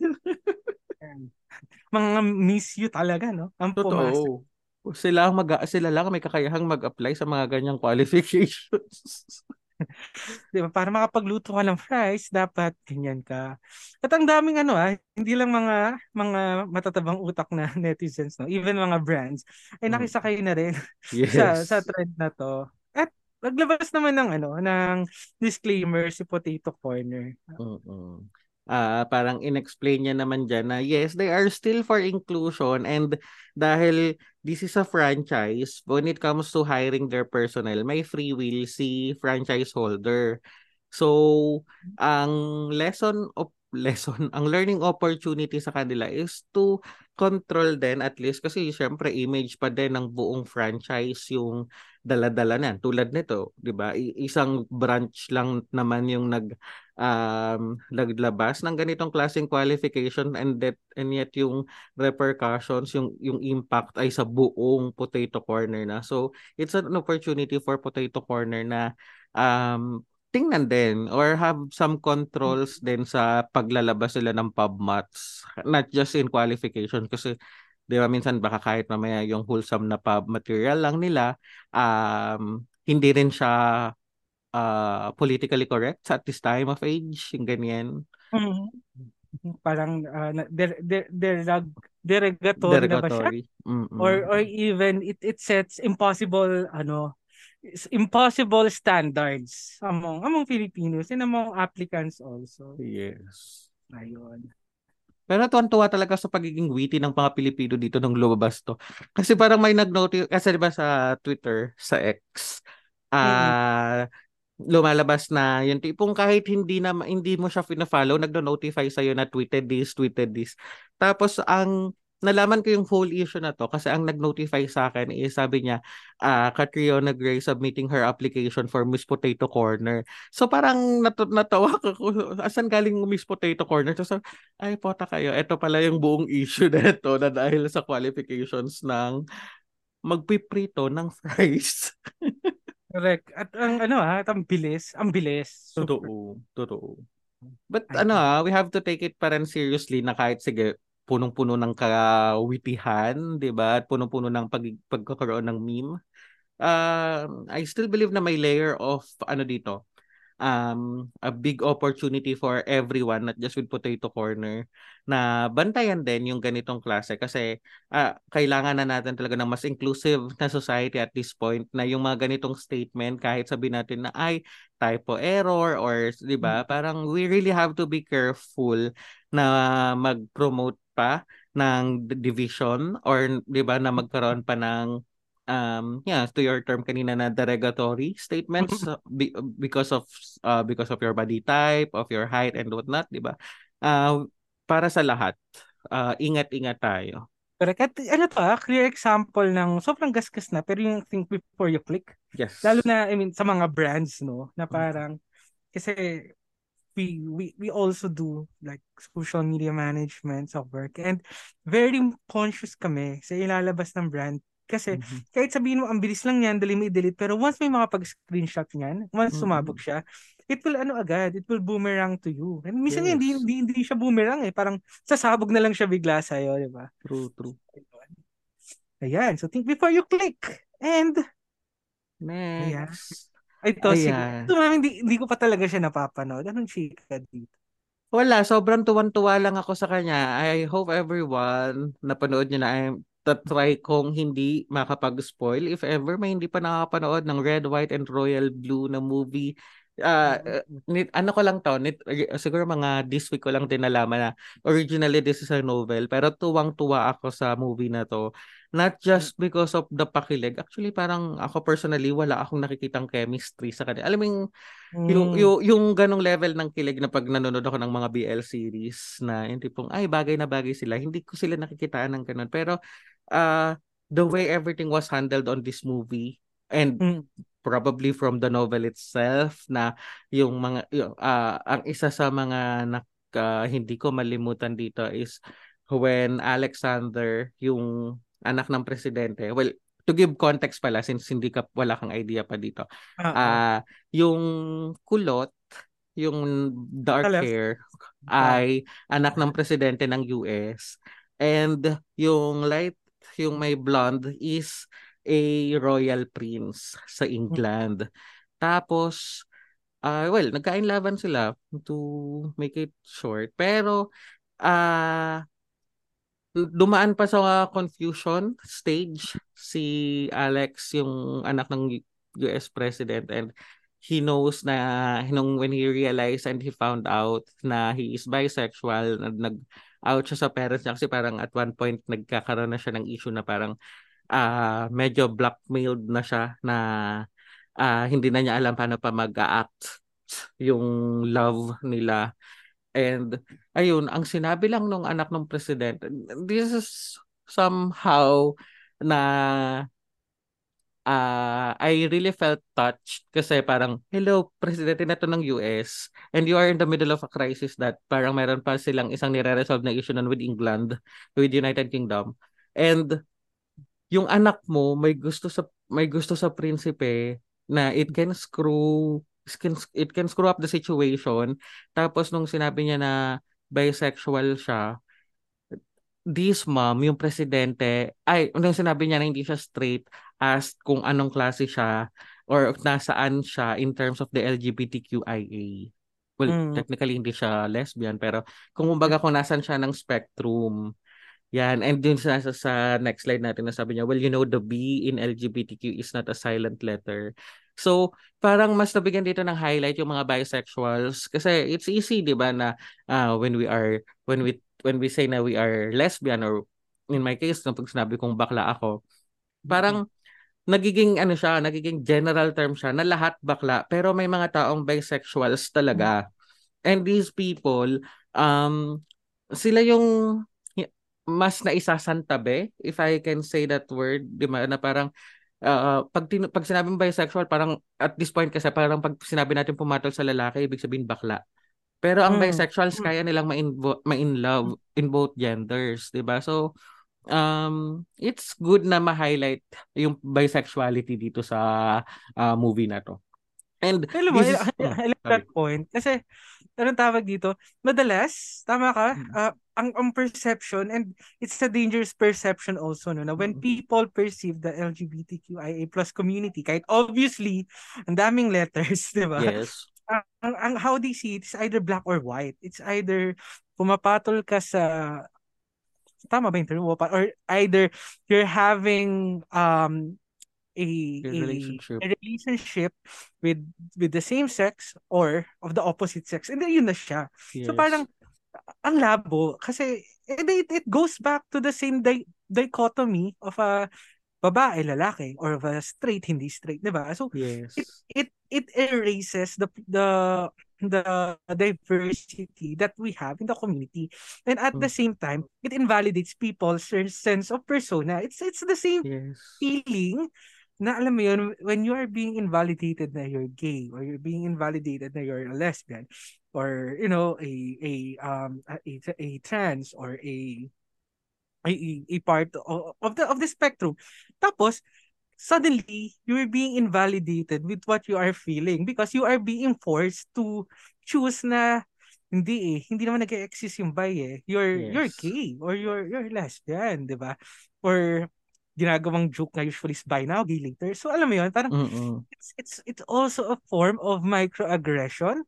Mga miss you talaga, no? Ang pumasok. Totoo. Sila, ang mag sila lang may kakayahang mag-apply sa mga ganyang qualifications. <laughs> Di ba? Para makapagluto ka ng fries, dapat ganyan ka. At ang daming ano ah, hindi lang mga mga matatabang utak na <laughs> netizens, no? Even mga brands, ay Mm. nakisakay na rin Yes. <laughs> sa sa trend na to. At naglabas naman ng ano, ng disclaimer si Potato Corner. Mm-mm. Ah, parang inexplain niya naman dyan na yes, they are still for inclusion and dahil this is a franchise, when it comes to hiring their personnel, may free will si franchise holder. So, ang lesson of lesson, ang learning opportunity sa kanila is to control din at least kasi syempre image pa din ng buong franchise yung dala-dala na tulad nito, 'di ba? Isang branch lang naman yung nag um naglabas ng ganitong klaseng qualification and that and yet yung repercussions yung yung impact ay sa buong potato corner na. So, it's an opportunity for potato corner na um tingnan din or have some controls din sa paglalabas sila ng pub mats not just in qualification kasi di ba minsan baka kahit mamaya yung wholesome na pub material lang nila um hindi rin siya uh, politically correct at this time of age yung ganyan Mhm. Parang uh, der, der, derag, derogatory na ba siya? derogatory Mm-mm. Or or even it it sets impossible ano impossible standards among among Filipinos and among applicants also. yes Ayun. Pero tuwan-tuwa talaga sa pagiging witty ng mga Pilipino dito nung lumabas to. Kasi parang may nag-notice, kasi diba sa Twitter, sa X, ah lumalabas na yung tipong kahit hindi na hindi mo siya fina-follow, nagno-notify sa na tweeted this, tweeted this. Tapos ang nalaman ko yung whole issue na to kasi ang nag-notify sa akin is sabi niya ah Catriona Gray submitting her application for Miss Potato Corner. So parang nat- natawa ko asan galing yung Miss Potato Corner. So ay pota kayo, ito pala yung buong issue na ito na dahil sa qualifications ng magpiprito ng fries. <laughs> Correct. At ang ano ah, at ang bilis, ang bilis. Super. Totoo, totoo. But ano ah, we have to take it pa rin seriously na kahit sige, punong-puno ng kawitihan, 'di ba? At punong-puno ng pag pagkakaroon ng meme. Uh, I still believe na may layer of ano dito, um a big opportunity for everyone not just with Potato Corner na bantayan din yung ganitong klase kasi uh, kailangan na natin talaga ng mas inclusive na society at this point na yung mga ganitong statement kahit sabihin natin na ay typo error or 'di ba mm. parang we really have to be careful na mag-promote pa ng division or 'di ba na magkaroon pa ng um yeah to your term kanina na derogatory statements be, because of uh, because of your body type of your height and whatnot di ba uh, para sa lahat uh, ingat-ingat tayo Correct. At ano to ah, clear example ng sobrang gasgas na pero yung think before you click. Yes. Lalo na I mean sa mga brands no na parang kasi we we we also do like social media management sa work and very conscious kami sa ilalabas ng brand kasi mm-hmm. kahit sabihin mo ang bilis lang niyan, dali mo i-delete pero once may mga pag-screenshot niyan, once mm-hmm. sumabog siya, it will ano agad, it will boomerang to you. And minsan yes. hindi, hindi hindi siya boomerang eh, parang sasabog na lang siya bigla sa iyo, di ba? True, true. Ayan, so think before you click. And next. Ayan. Ay, to, sige. Ito, hindi, hindi ko pa talaga siya napapanood. Anong chika dito? Wala, sobrang tuwan-tuwa lang ako sa kanya. I hope everyone napanood niya na I'm try kong hindi makapag-spoil if ever may hindi pa nakapanood ng Red, White, and Royal Blue na movie. Uh, nit, ano ko lang to, nit, siguro mga this week ko lang din nalaman na originally this is a novel pero tuwang-tuwa ako sa movie na to. Not just because of the pakilig. Actually, parang ako personally, wala akong nakikitang chemistry sa kanila. Alam mo yung, mm. yung, yung, yung ganong level ng kilig na pag nanonood ako ng mga BL series na yung tipong, ay, bagay na bagay sila. Hindi ko sila nakikitaan ng ganun. Pero uh, the way everything was handled on this movie and mm. probably from the novel itself na yung mga yung, uh, ang isa sa mga nak, uh, hindi ko malimutan dito is when Alexander yung anak ng presidente well to give context pala since hindi ka wala kang idea pa dito uh-huh. uh, yung kulot yung dark hair ay anak ng presidente ng US and yung light yung may blonde is a royal prince sa. England. Tapos, uh, well, nagkainlaban sila to make it short. Pero, uh, dumaan pa sa confusion stage si Alex, yung anak ng US President and he knows na nung when he realized and he found out na he is bisexual nag out siya sa parents niya kasi parang at one point nagkakaroon na siya ng issue na parang uh, medyo blackmailed na siya na uh, hindi na niya alam paano pa mag-act yung love nila. And ayun, ang sinabi lang nung anak ng president, this is somehow na uh, I really felt touched kasi parang, hello, presidente na to ng US and you are in the middle of a crisis that parang meron pa silang isang nire-resolve na issue nun with England, with United Kingdom. And yung anak mo may gusto sa may gusto sa prinsipe na it can screw can, it can screw up the situation. Tapos nung sinabi niya na bisexual siya, this mom, yung presidente, ay, nung sinabi niya na hindi siya straight, asked kung anong klase siya or nasaan siya in terms of the LGBTQIA. Well, mm. technically hindi siya lesbian, pero kung kumbaga kung nasan siya ng spectrum, yan. And dun sa, sa next slide natin na sabi niya, well, you know, the B in LGBTQ is not a silent letter. So, parang mas nabigyan dito ng highlight yung mga bisexuals kasi it's easy, 'di ba, na uh, when we are when we when we say na we are lesbian or in my case, nung pag sinabi kong bakla ako, parang nagiging ano siya, nagiging general term siya na lahat bakla pero may mga taong bisexuals talaga. And these people um sila yung mas na isasantabi if I can say that word, di ba, na parang uh, pag, tin- pag sinabing bisexual, parang at this point kasi parang pag sinabi natin pumatol sa lalaki, ibig sabihin bakla. Pero ang mm. bisexuals hmm. kaya nilang ma-in, ma-in love in both genders, 'di ba? So um it's good na ma-highlight yung bisexuality dito sa uh, movie na to. And Alam mo, is, I, I like that point. Kasi, anong tawag dito? Madalas, tama ka, uh, ang, ang perception, and it's a dangerous perception also, no, na when people perceive the LGBTQIA plus community, kahit obviously, ang daming letters, <laughs> di ba? Yes ang, ang how they see it is either black or white. It's either pumapatol ka sa tama ba yung term or either you're having um a, A relationship. a relationship with with the same sex or of the opposite sex and then yun na siya. So Yes. parang ang labo kasi it, it, it goes back to the same di- dichotomy of a babae, lalaki or of a straight, hindi straight, 'di ba? So Yes. it it it erases the the the diversity that we have in the community and at the Mm. same time it invalidates people's sense of persona it's it's the same Yes. feeling na alam mo yun when you are being invalidated na you're gay or you're being invalidated na you're a lesbian or you know a a um a, a, trans or a a, a- part of, of the of the spectrum. Tapos suddenly you're being invalidated with what you are feeling because you are being forced to choose na hindi eh. Hindi naman nag-exist yung bi eh. You're you're gay or you're you're lesbian di ba? Or ginagawang joke nga usually is bi now gay later so alam mo yun parang Mm-mm. it's it's it's also a form of microaggression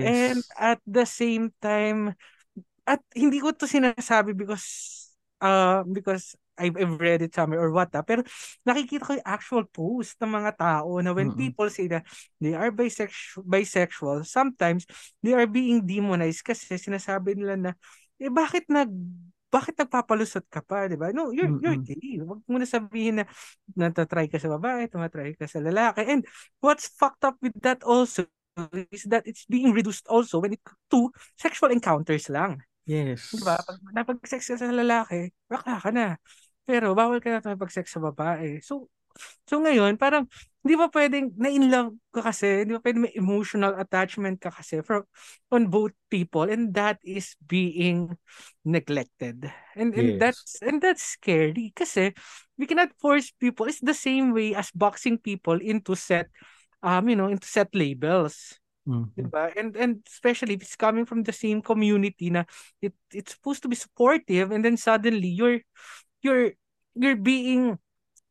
and Yes. at the same time at hindi ko to sinasabi because uh because I've, I've read it somewhere or what ah, pero nakikita ko yung actual post ng mga tao na when Mm-mm. people say that they are bisexual, bisexual sometimes they are being demonized kasi sinasabi nila na eh bakit nag bakit nagpapalusot ka pa, di ba? No, you're, you're Mm-mm. gay. Huwag mo na sabihin na natatry ka sa babae, tumatry ka sa lalaki. And what's fucked up with that also is that it's being reduced also when it to sexual encounters lang. Yes. Di ba? Pag napag-sex ka sa lalaki, bakla ka na. Pero bawal ka na makipag-sex sa babae. So, so ngayon, parang hindi ba pwedeng na-in love ka kasi, hindi ba pwedeng may emotional attachment ka kasi from, on both people and that is being neglected. And and Yes. that's and that's scary kasi we cannot force people. It's the same way as boxing people into set um you know, into set labels. Mhm. Diba? And and especially if it's coming from the same community na it it's supposed to be supportive and then suddenly you're you're you're being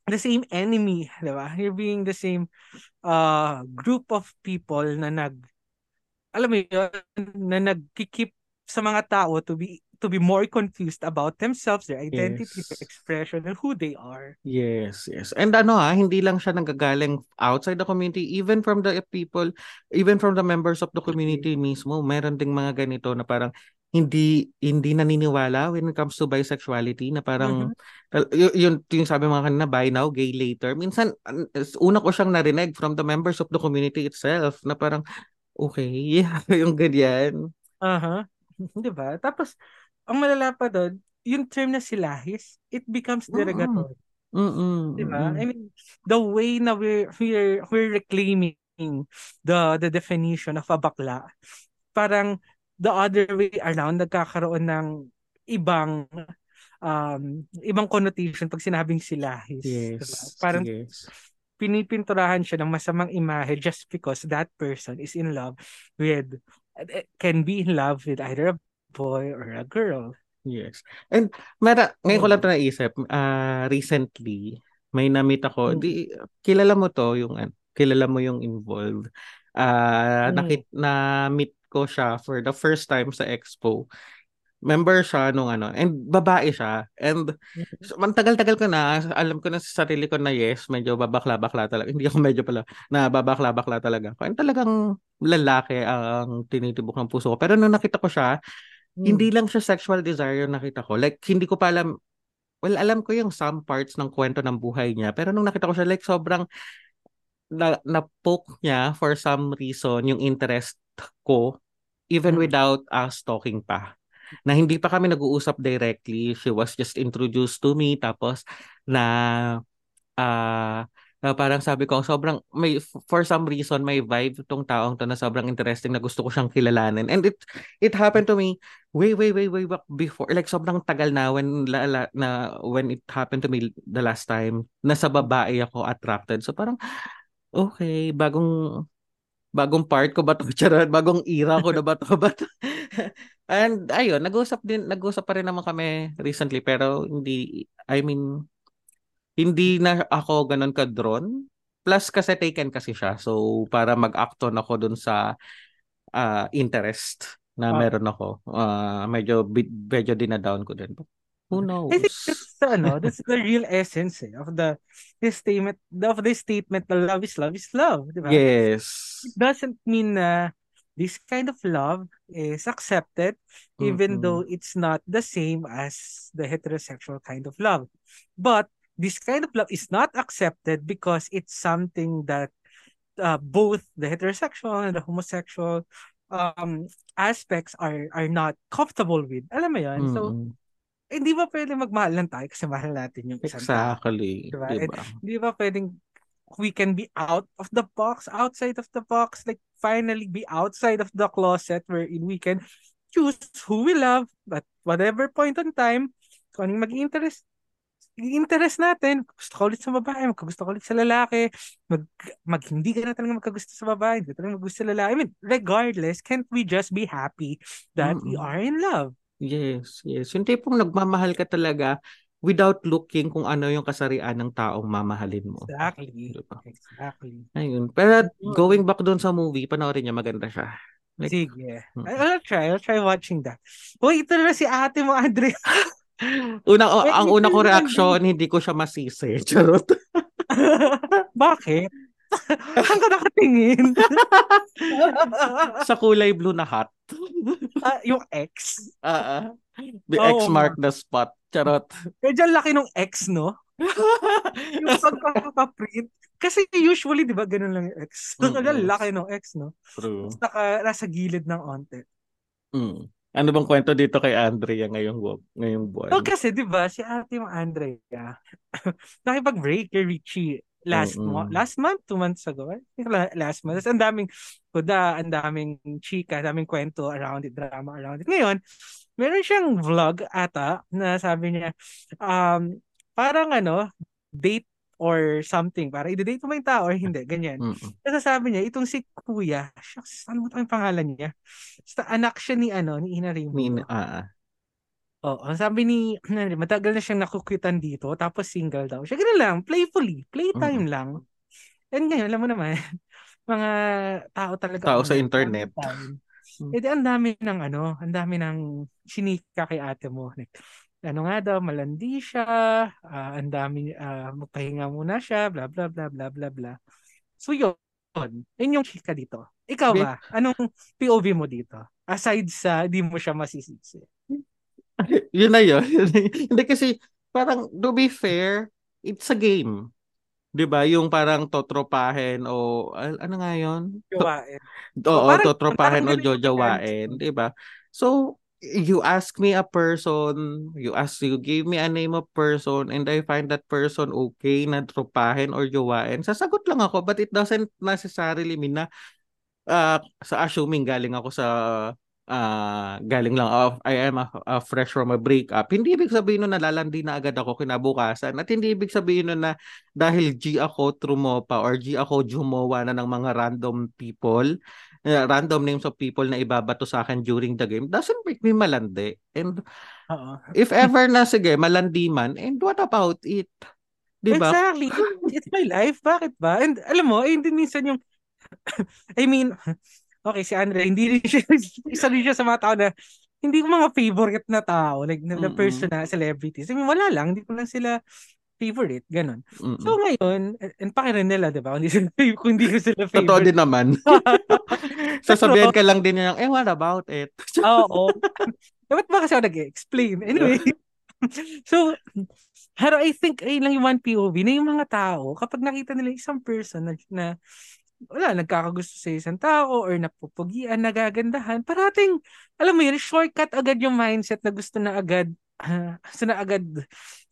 the same enemy, diba? You're being the same uh group of people na nag alam mo yun, na nagkikip sa mga tao to be to be more confused about themselves, their identity, their Yes. expression, and who they are. Yes, yes. And ano ah, hindi lang siya nanggagaling outside the community, even from the people, even from the members of the community mismo, meron ding mga ganito na parang hindi hindi naniniwala when it comes to bisexuality na parang tal- y- yun yung sabi mga kanina buy now gay later minsan una ko siyang narinig from the members of the community itself na parang okay <laughs> yung ganyan Aha. <laughs> 'Di ba? Tapos ang malala pa doon, yung term na silahis, it becomes derogatory. Mm-mm, 'Di ba? I mean, the way na we're we're we're reclaiming the the definition of a bakla, parang the other way around nagkakaroon ng ibang um ibang connotation pag sinabing silahis, yes Parang yes pinipinturahan siya ng masamang imahe just because that person is in love with eh, can be in love with either a boy or a girl. Yes. And mera, ngayon ko Mm. lang ito naisip, ah recently, may na-meet ako, Mm. di, kilala mo to, yung, an- kilala mo yung involved. Mm. nakit, na-meet ko siya for the first time sa expo. Member siya nung ano, and babae siya. And so, man, tagal-tagal ko na, alam ko na sa sarili ko na yes, medyo babakla-bakla talaga. <laughs> Hindi ako medyo pala, na babakla-bakla talaga ako. And talagang lalaki ang tinitibok ng puso ko. Pero nung nakita ko siya, Mm. hindi lang siya sexual desire yung nakita ko. Like, hindi ko pa alam, well, alam ko yung some parts ng kwento ng buhay niya. Pero nung nakita ko siya, like, sobrang na, na-poke niya for some reason yung interest ko even Mm. without us talking pa. Na hindi pa kami nag-uusap directly. She was just introduced to me. Tapos, na, ah, na parang sabi ko, sobrang, may, for some reason, may vibe tong taong to na sobrang interesting na gusto ko siyang kilalanin. And it, it happened to me way, way, way, way back before. Like, sobrang tagal na when, la, la- na, when it happened to me the last time, na sa babae ako attracted. So, parang, okay, bagong, bagong part ko ba to? <laughs> Charot, bagong era ko na ba to? But, and ayun, nag-usap din, nag-usap pa rin naman kami recently, pero hindi, I mean, hindi na ako ganun ka-drawn. Plus kasi taken kasi siya. So, para mag-act on ako dun sa ah, interest na Ah. meron ako. Ah, medyo medyo dinadown ko din. Who knows? <laughs> I think that's the, ano, that's the real essence eh, of the this statement of this statement na love is love is love, di ba? Yes. It doesn't mean na this kind of love is accepted even Mm-mm. though it's not the same as the heterosexual kind of love. But this kind of love is not accepted because it's something that uh, both the heterosexual and the homosexual um aspects are are not comfortable with. Alam mo 'yan? So Hindi ba pwede magmahal lang tayo kasi mahal natin yung isang tao? Exactly. Diba? Diba? Hindi ba pwedeng we can be out of the box, outside of the box, like finally be outside of the closet wherein we can choose who we love at whatever point in time, kung anong mag-interest interest natin, gusto ko ulit sa babae, magkagusto ko ulit sa lalaki, mag, mag hindi ka na talaga magkagusto sa babae, hindi ka talaga maggusto sa lalaki. I mean, regardless, can't we just be happy that we Mm-mm. are in love? Yes, yes. Yung tipong nagmamahal ka talaga without looking kung ano yung kasarian ng taong mamahalin mo. Exactly. Diba? Exactly. Ayun. Pero going back doon sa movie, panoorin niya, maganda siya. Like, Sige. Mm. I- I'll try. I'll try watching that. Uy, ito na si ate mo, Andre. <laughs> una, o- Eh, ang una ko reaction, hindi ko siya masisi. <laughs> Charot. <laughs> Bakit? <laughs> Saan ka nakatingin? <laughs> sa kulay blue na hat. <laughs> Ah, yung X. Ah, ah. The Oo X mark the spot. Charot. Medyo laki nung X, no? Yung pagkakaprint. Kasi usually, di ba, ganun lang yung X. Mm, Talaga yes. laki nung X, no? True. Naka, nasa gilid ng onte. Mm. Ano bang kwento dito kay Andrea ngayong, ngayong buwan? So, kasi, di ba, si ate mo, Andrea, nakipag-break kay Richie last Mm-mm. mo last month, two months ago. I think last month. Ang daming kuda, ang daming chika, ang daming kwento around it, drama around it. Ngayon, meron siyang vlog ata na sabi niya, um, parang ano, date or something. Para i-date mo ba yung tao or hindi, ganyan. Mm-mm. Kasi sabi niya, itong si Kuya, shucks, ano ba yung pangalan niya? Basta anak siya ni ano, ni Ina Raimundo. Ni, ah, ah. Oo, ang sabi ni, <clears throat> ano, matagal na siyang nakukitan dito, tapos single daw siya. Ganun lang, playfully, playtime lang. And ngayon, alam mo naman, <laughs> mga tao talaga. Tao sa internet. Eh di, ang dami ng ano, ang dami ng sinika kay ate mo. Like, ano nga daw, malandi siya, ah, ang dami, ah, magpahinga muna siya, bla bla bla bla bla bla. So yun, yun yung chika dito. Ikaw ba? Anong POV mo dito? Aside sa di mo siya masisisi. <laughs> yun na yun. <laughs> Hindi kasi parang to be fair, it's a game. 'Di ba? Yung parang totropahin o ano nga yun? To- Jowain. Oo, parang- totropahin o jojowain. 'di ba? So you ask me a person, you ask you give me a name of person and I find that person okay na tropahin or jowain. Sasagot lang ako but it doesn't necessarily mean na ah, sa assuming galing ako sa ah, galing lang off I am a, a fresh from a breakup. Hindi ibig sabihin nun nalalandi na agad ako kinabukasan at hindi ibig sabihin nun na dahil G ako trumopa or G ako jumowa na ng mga random people uh, random names of people na ibabato sa akin during the game doesn't make me malandi. And Oo. if ever na sige, malandi man, and what about it? Di ba? Exactly. It's my life. Bakit ba? And alam mo, eh, hindi minsan yung <coughs> I mean, okay, si Andre, hindi rin siya, <laughs> isa rin siya sa mga tao na hindi ko mga favorite na tao, like na, na Mm-mm. person na celebrities. I mean, wala lang, hindi ko lang sila favorite, ganun. Mm-mm. So ngayon, and pakirin nila, di ba? Kung hindi, sila, <laughs> kung hindi ko sila Totoo favorite. din naman. <laughs> Sasabihan ka lang din niya, eh, what about it? Oo. Ba't ba kasi ako nag-explain? Anyway. so, pero I think, ayun lang yung one POV na yung mga tao, kapag nakita nila isang person na, na wala, nagkakagusto sa isang tao or napupugian, nagagandahan, parating, alam mo yun, shortcut agad yung mindset na gusto na agad, ah, <laughs> gusto na agad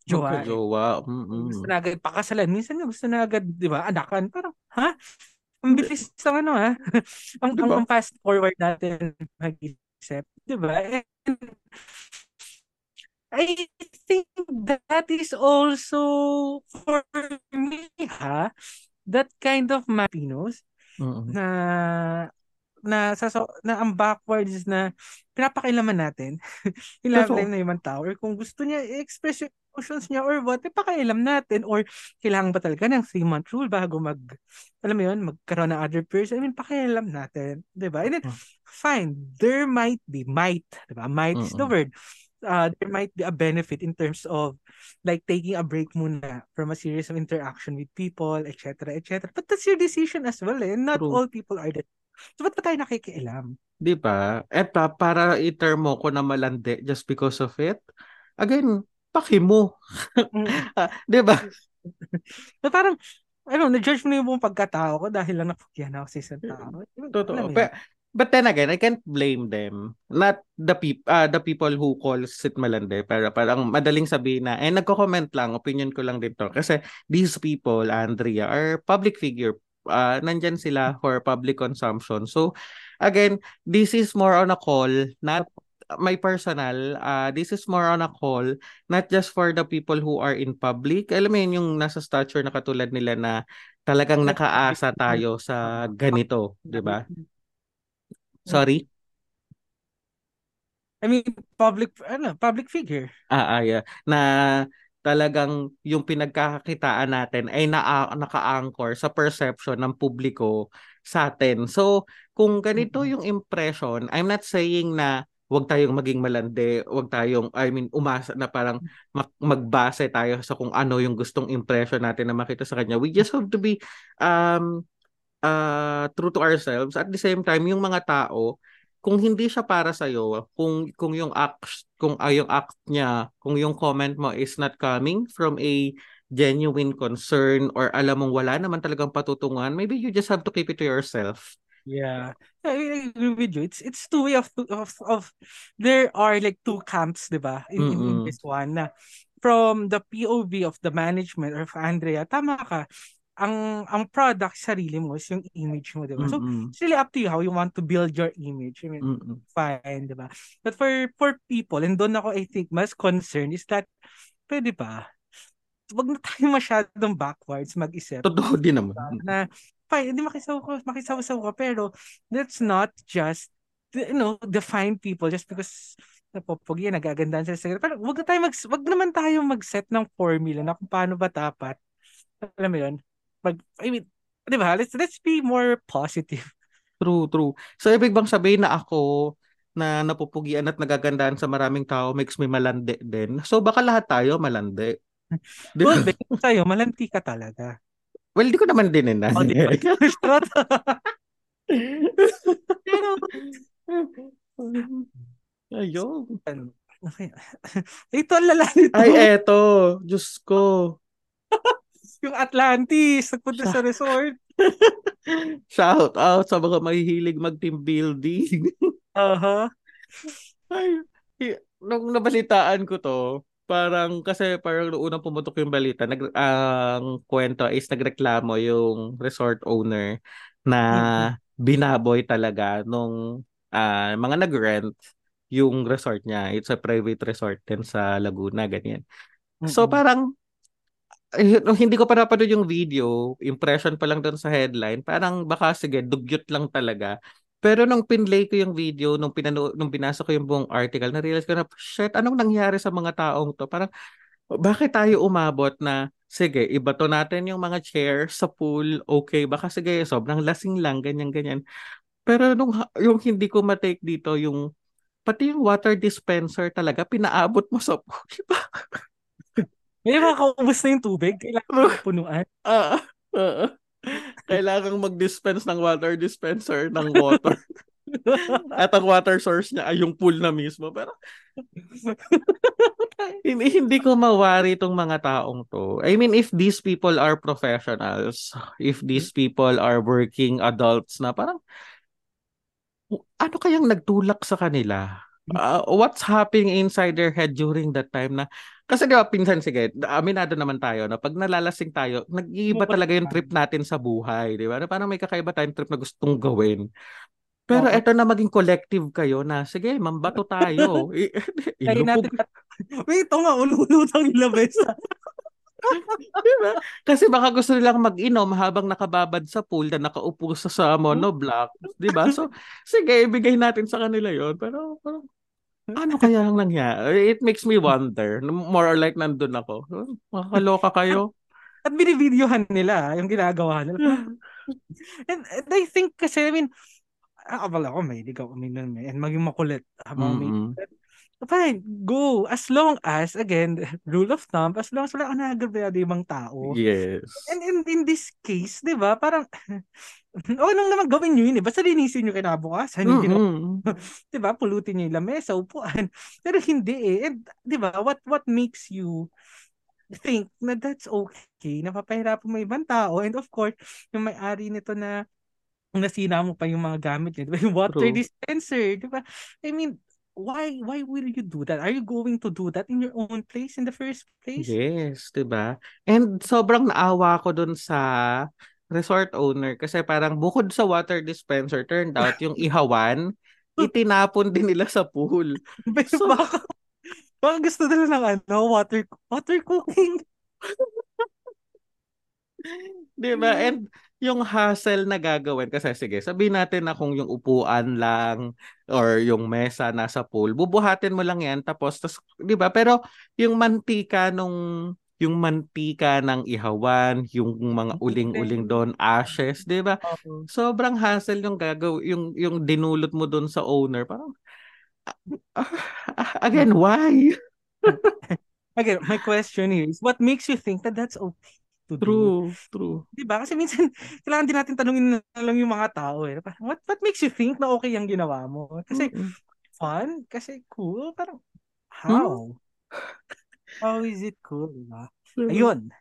jowa. Magka-jowa. Gusto Mm-mm. na agad pakasalan. Minsan nga gusto na agad, di ba, anakan. Parang, ha? Ang bilis ng ano, ha? <laughs> ang, Diba? ang fast forward natin mag-isip. Di ba? I think that is also for me, ha? That kind of Mapinos Mm-mm. na na sa so, na ang backwards na pinapakilaman natin. <laughs> Ilove na yung ibang tao or kung gusto niya i-express yung emotions niya or what, pakialam natin. Or kailangan ba talaga ng three-month rule bago mag, alam mo yun, magkaroon ng other person? I mean, pakialam natin. Diba? And then, Hmm. fine, there might be, might, diba? Might is the word. Uh, there might be a benefit in terms of like taking a break muna from a series of interaction with people, etc., etc. But that's your decision as well, eh. Not True. all people are that. So, ba't pa tayo nakikialam? Di ba? Pa, para i-term mo ko na malandi just because of it, again, paki mo. Mm. <laughs> Ah, Di ba? <laughs> Na parang, ano, na-judge mo na yung buong pagkatao ko dahil lang napagyan ako sa isang tao. Totoo. Alam mo But, then again, I can't blame them. Not the peop uh, the people who calls it malandi. Pero parang madaling sabihin na, eh, nagko-comment lang, opinion ko lang dito. Kasi these people, Andrea, are public figure. Uh, nandyan sila for public consumption. So, again, this is more on a call, not my personal, uh, this is more on a call, not just for the people who are in public. Alam mo yun, yung nasa stature na katulad nila na talagang nakaasa tayo sa ganito, di ba? Sorry? I mean, public, ano, public figure. Ah, ah, yeah. Na talagang yung pinagkakakitaan natin ay na naka-anchor sa perception ng publiko sa atin. So, kung ganito yung impression, I'm not saying na wag tayong maging malandi, wag tayong, I mean, umasa na parang mag- magbase tayo sa kung ano yung gustong impression natin na makita sa kanya. We just have to be um, uh, true to ourselves. At the same time, yung mga tao, kung hindi siya para sa iyo, kung kung yung act kung ay yung act niya, kung yung comment mo is not coming from a genuine concern or alam mong wala naman talagang patutunguhan, maybe you just have to keep it to yourself. Yeah. I, agree with you. It's it's two way of of of there are like two camps, 'di ba? In, in, in this one na from the POV of the management or of Andrea, tama ka. Ang ang product sarili mo is yung image mo, 'di ba? So Mm-mm. it's really up to you how you want to build your image. I mean, Mm-mm. fine, 'di ba? But for for people, and doon ako I think mas concerned is that pwede ba? Wag na tayo <laughs> masyadong backwards mag-isip Totoo din naman. na fine, hindi makisaw ko, makisaw-saw ka, pero let's not just, you know, define people just because napopogi, nagagandahan sila sa Pero wag na tayo mag, wag naman tayo mag-set ng formula na kung paano ba dapat. Alam mo yun? Mag, I mean, di ba? Let's, let's be more positive. <laughs> True, true. So, ibig bang sabihin na ako na napupugian at nagagandahan sa maraming tao makes me malandi din? So, baka lahat tayo malandi. <laughs> Di ba? Well, sa'yo, malanti ka talaga. Well, di ko naman din eh. O, di ba? <laughs> Pero, Ayun. ito ang lala nito. Ay, eto. Diyos ko. Yung Atlantis, nagpunta sa resort. <laughs> Shout out sa mga mahihilig mag-team building. Aha. <laughs> Ay, hi- nung nabalitaan ko to, parang kasi parang nung unang pumutok yung balita, nag, ang kwento is nagreklamo yung resort owner na binaboy talaga nung ah, mga nag-rent yung resort niya. It's a private resort din sa Laguna, ganyan. So parang hindi ko pa napanood yung video, impression pa lang doon sa headline, parang baka sige, dugyot lang talaga. Pero nung pinlay ko yung video, nung pinano nung binasa ko yung buong article, na-realize ko na, shit, anong nangyari sa mga taong to? Parang, bakit tayo umabot na, sige, ibato natin yung mga chair sa pool, okay, baka sige, sobrang lasing lang, ganyan-ganyan. Pero nung yung hindi ko matake dito, yung pati yung water dispenser talaga, pinaabot mo sa <laughs> pool. May mga kaubos na yung tubig. Kailangan punuan. Ah, ah. Kailangang mag-dispense ng water dispenser ng water. <laughs> At ang water source niya ay yung pool na mismo. Pero <laughs> hindi, hindi ko mawari itong mga taong to. I mean, if these people are professionals, if these people are working adults na parang, ano kayang nagtulak sa kanila? Uh, what's happening inside their head during that time na kasi di ba pinsan sige aminado naman tayo na pag nalalasing tayo nag-iiba talaga yung trip natin sa buhay di ba na parang may kakaiba tayong trip na gustong gawin pero Oo. eto na maging collective kayo na sige mambato tayo <laughs> I- <laughs> Kaya natin. Wait, ito nga, ululutang yung labesa. <laughs> Diba? Kasi baka gusto nilang mag-inom habang nakababad sa pool na nakaupo sa, sa monoblock. Di ba? So, sige, ibigay natin sa kanila yon Pero, parang, ano kaya ang nangyari? It makes me wonder. More or like nandun ako. Makakaloka kayo. At binivideohan nila yung ginagawa nila. <laughs> and, and I think kasi, I mean, akabala ko, may hindi ka uminom eh. And maging makulit. Habang may, fine, go. As long as, again, <laughs> rule of thumb, as long as wala ka nagagrabe ibang tao. Yes. And in, in this case, di ba, parang, <laughs> okay lang naman gawin nyo yun eh. Basta linisin nyo kinabukasan. Hindi Mm-mm. <laughs> di ba, pulutin nyo yung lamesa, upuan. Pero hindi eh. And, di ba, what, what makes you think na that's okay, napapahirapan mo ibang tao. And of course, yung may-ari nito na nasina mo pa yung mga gamit niya, di ba? Yung water True. dispenser, di ba? I mean, why why will you do that? Are you going to do that in your own place in the first place? Yes, 'di ba? And sobrang naawa ko dun sa resort owner kasi parang bukod sa water dispenser, turned out yung ihawan, <laughs> itinapon din nila sa pool. <laughs> So- baka, baka gusto nila ng ano, water water cooking. <laughs> 'Di ba? And yung hassle na gagawin kasi sige, sabihin natin na kung yung upuan lang or yung mesa nasa pool, bubuhatin mo lang 'yan tapos tas, 'di ba? Pero yung mantika nung yung mantika ng ihawan, yung mga uling-uling doon, ashes, 'di ba? Sobrang hassle yung gagaw yung yung dinulot mo doon sa owner. Parang ah, ah, again, why? <laughs> Again, my question is, what makes you think that that's okay to do? True, true. Di ba? Kasi minsan, <laughs> kailangan din natin tanungin na lang yung mga tao eh. Parang, What, what makes you think na okay yung ginawa mo? Kasi Mm-mm. fun? Kasi cool? Parang, Hmm? how? How is it cool? Diba? Ayun.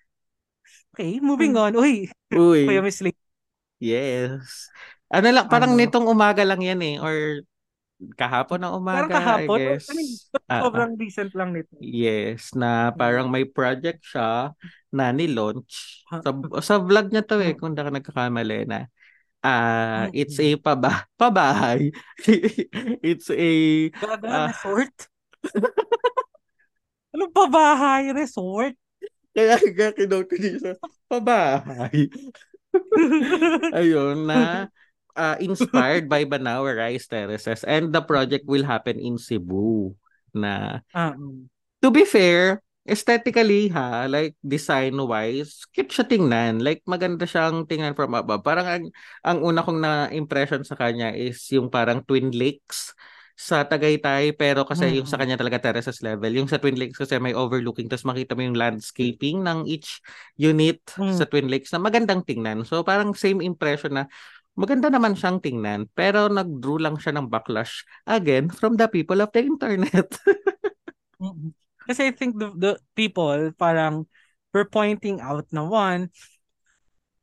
Okay, moving on. Uy, Uy. <laughs> Kuya Miss Lee. Yes. Ano lang, parang Ano? nitong umaga lang yan eh. Or kahapon ng umaga, Parang kahapon. I guess. I mean, sobrang recent lang nito. yes, na parang may project siya na ni-launch. Sa, sa vlog niya to eh, Hmm. kung di ka nagkakamali na. Mm-mm. it's a paba <laughs> pabahay. <laughs> it's a Gaga, Ah. resort? <laughs> Anong pabahay? Resort? kaya nga kinote ko dito, pabahay. Ayun na uh, inspired by Banawe Rice Terraces and the project will happen in Cebu na mm. to be fair aesthetically ha like design wise cute siya tingnan like maganda siyang tingnan from above parang ang, ang una kong na impression sa kanya is yung parang Twin Lakes sa Tagaytay pero kasi yung sa Mm. kanya talaga terraces level yung sa Twin Lakes kasi may overlooking tapos makita mo yung landscaping ng each unit Mm. sa Twin Lakes na magandang tingnan so parang same impression na maganda naman siyang tingnan pero nag-draw lang siya ng backlash again from the people of the internet. <laughs> Kasi I think the, the people parang were pointing out na one,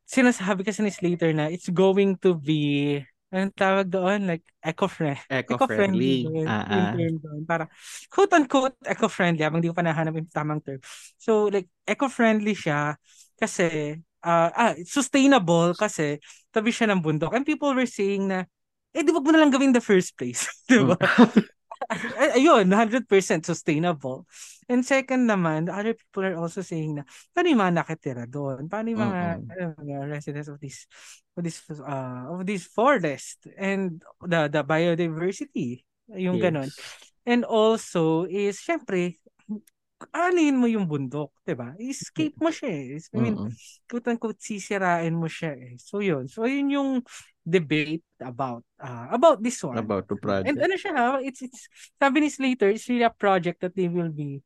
sinasabi kasi ni Slater na it's going to be, anong tawag doon? Like, eco-friendly. eco-friendly doon, ah ah. doon. Parang, quote-unquote, eco-friendly. Habang di ko pa nahanap yung tamang term. So, like, eco-friendly siya kasi, ah, ah, sustainable kasi tabi siya ng bundok. And people were saying na, eh, di wag mo na lang gawin in the first place. <laughs> di ba? Ay- ayun, 100% sustainable. And second naman, the other people are also saying na, paano yung mga nakatira doon? Paano yung mga, Mm-mm. ano, residents of this, of this, uh, of this forest and the, the biodiversity, yung ganon. Yes. And also is, syempre, anin mo yung bundok, 'di ba? Escape mo siya eh. I mean, Mm-mm. quote-unquote, sisirain mo siya eh. So yun. So yun yung debate about uh, about this one. About the project. And ano siya ha, it's, it's, sabi ni Slater, it's really a project that they will be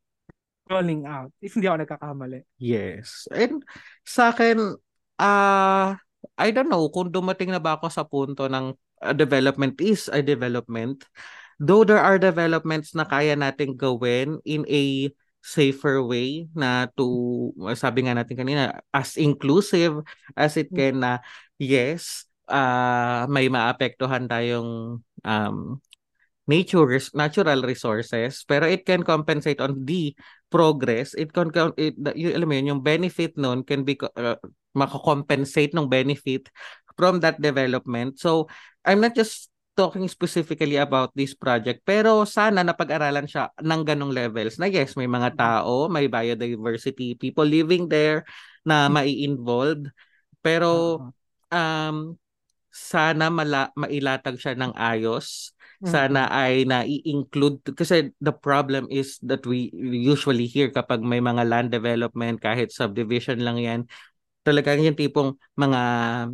rolling out. If hindi ako nagkakamali. Yes. And sa akin, ah I don't know kung dumating na ba ako sa punto ng a development is a development. Though there are developments na kaya nating gawin in a safer way na to, sabi nga natin kanina, as inclusive as it can na yes, ah may maapektuhan tayong um, nature natural resources pero it can compensate on the progress. It can it yung alam mo yun yung benefit nun can be uh, makakompensate ng benefit from that development. So I'm not just talking specifically about this project pero sana napag-aralan siya ng ganong levels na yes may mga tao may biodiversity people living there na mai-involved. Pero um sana mala mailatag siya ng ayos. Sana ay na-include kasi the problem is that we usually hear kapag may mga land development kahit subdivision lang yan talagang yung tipong mga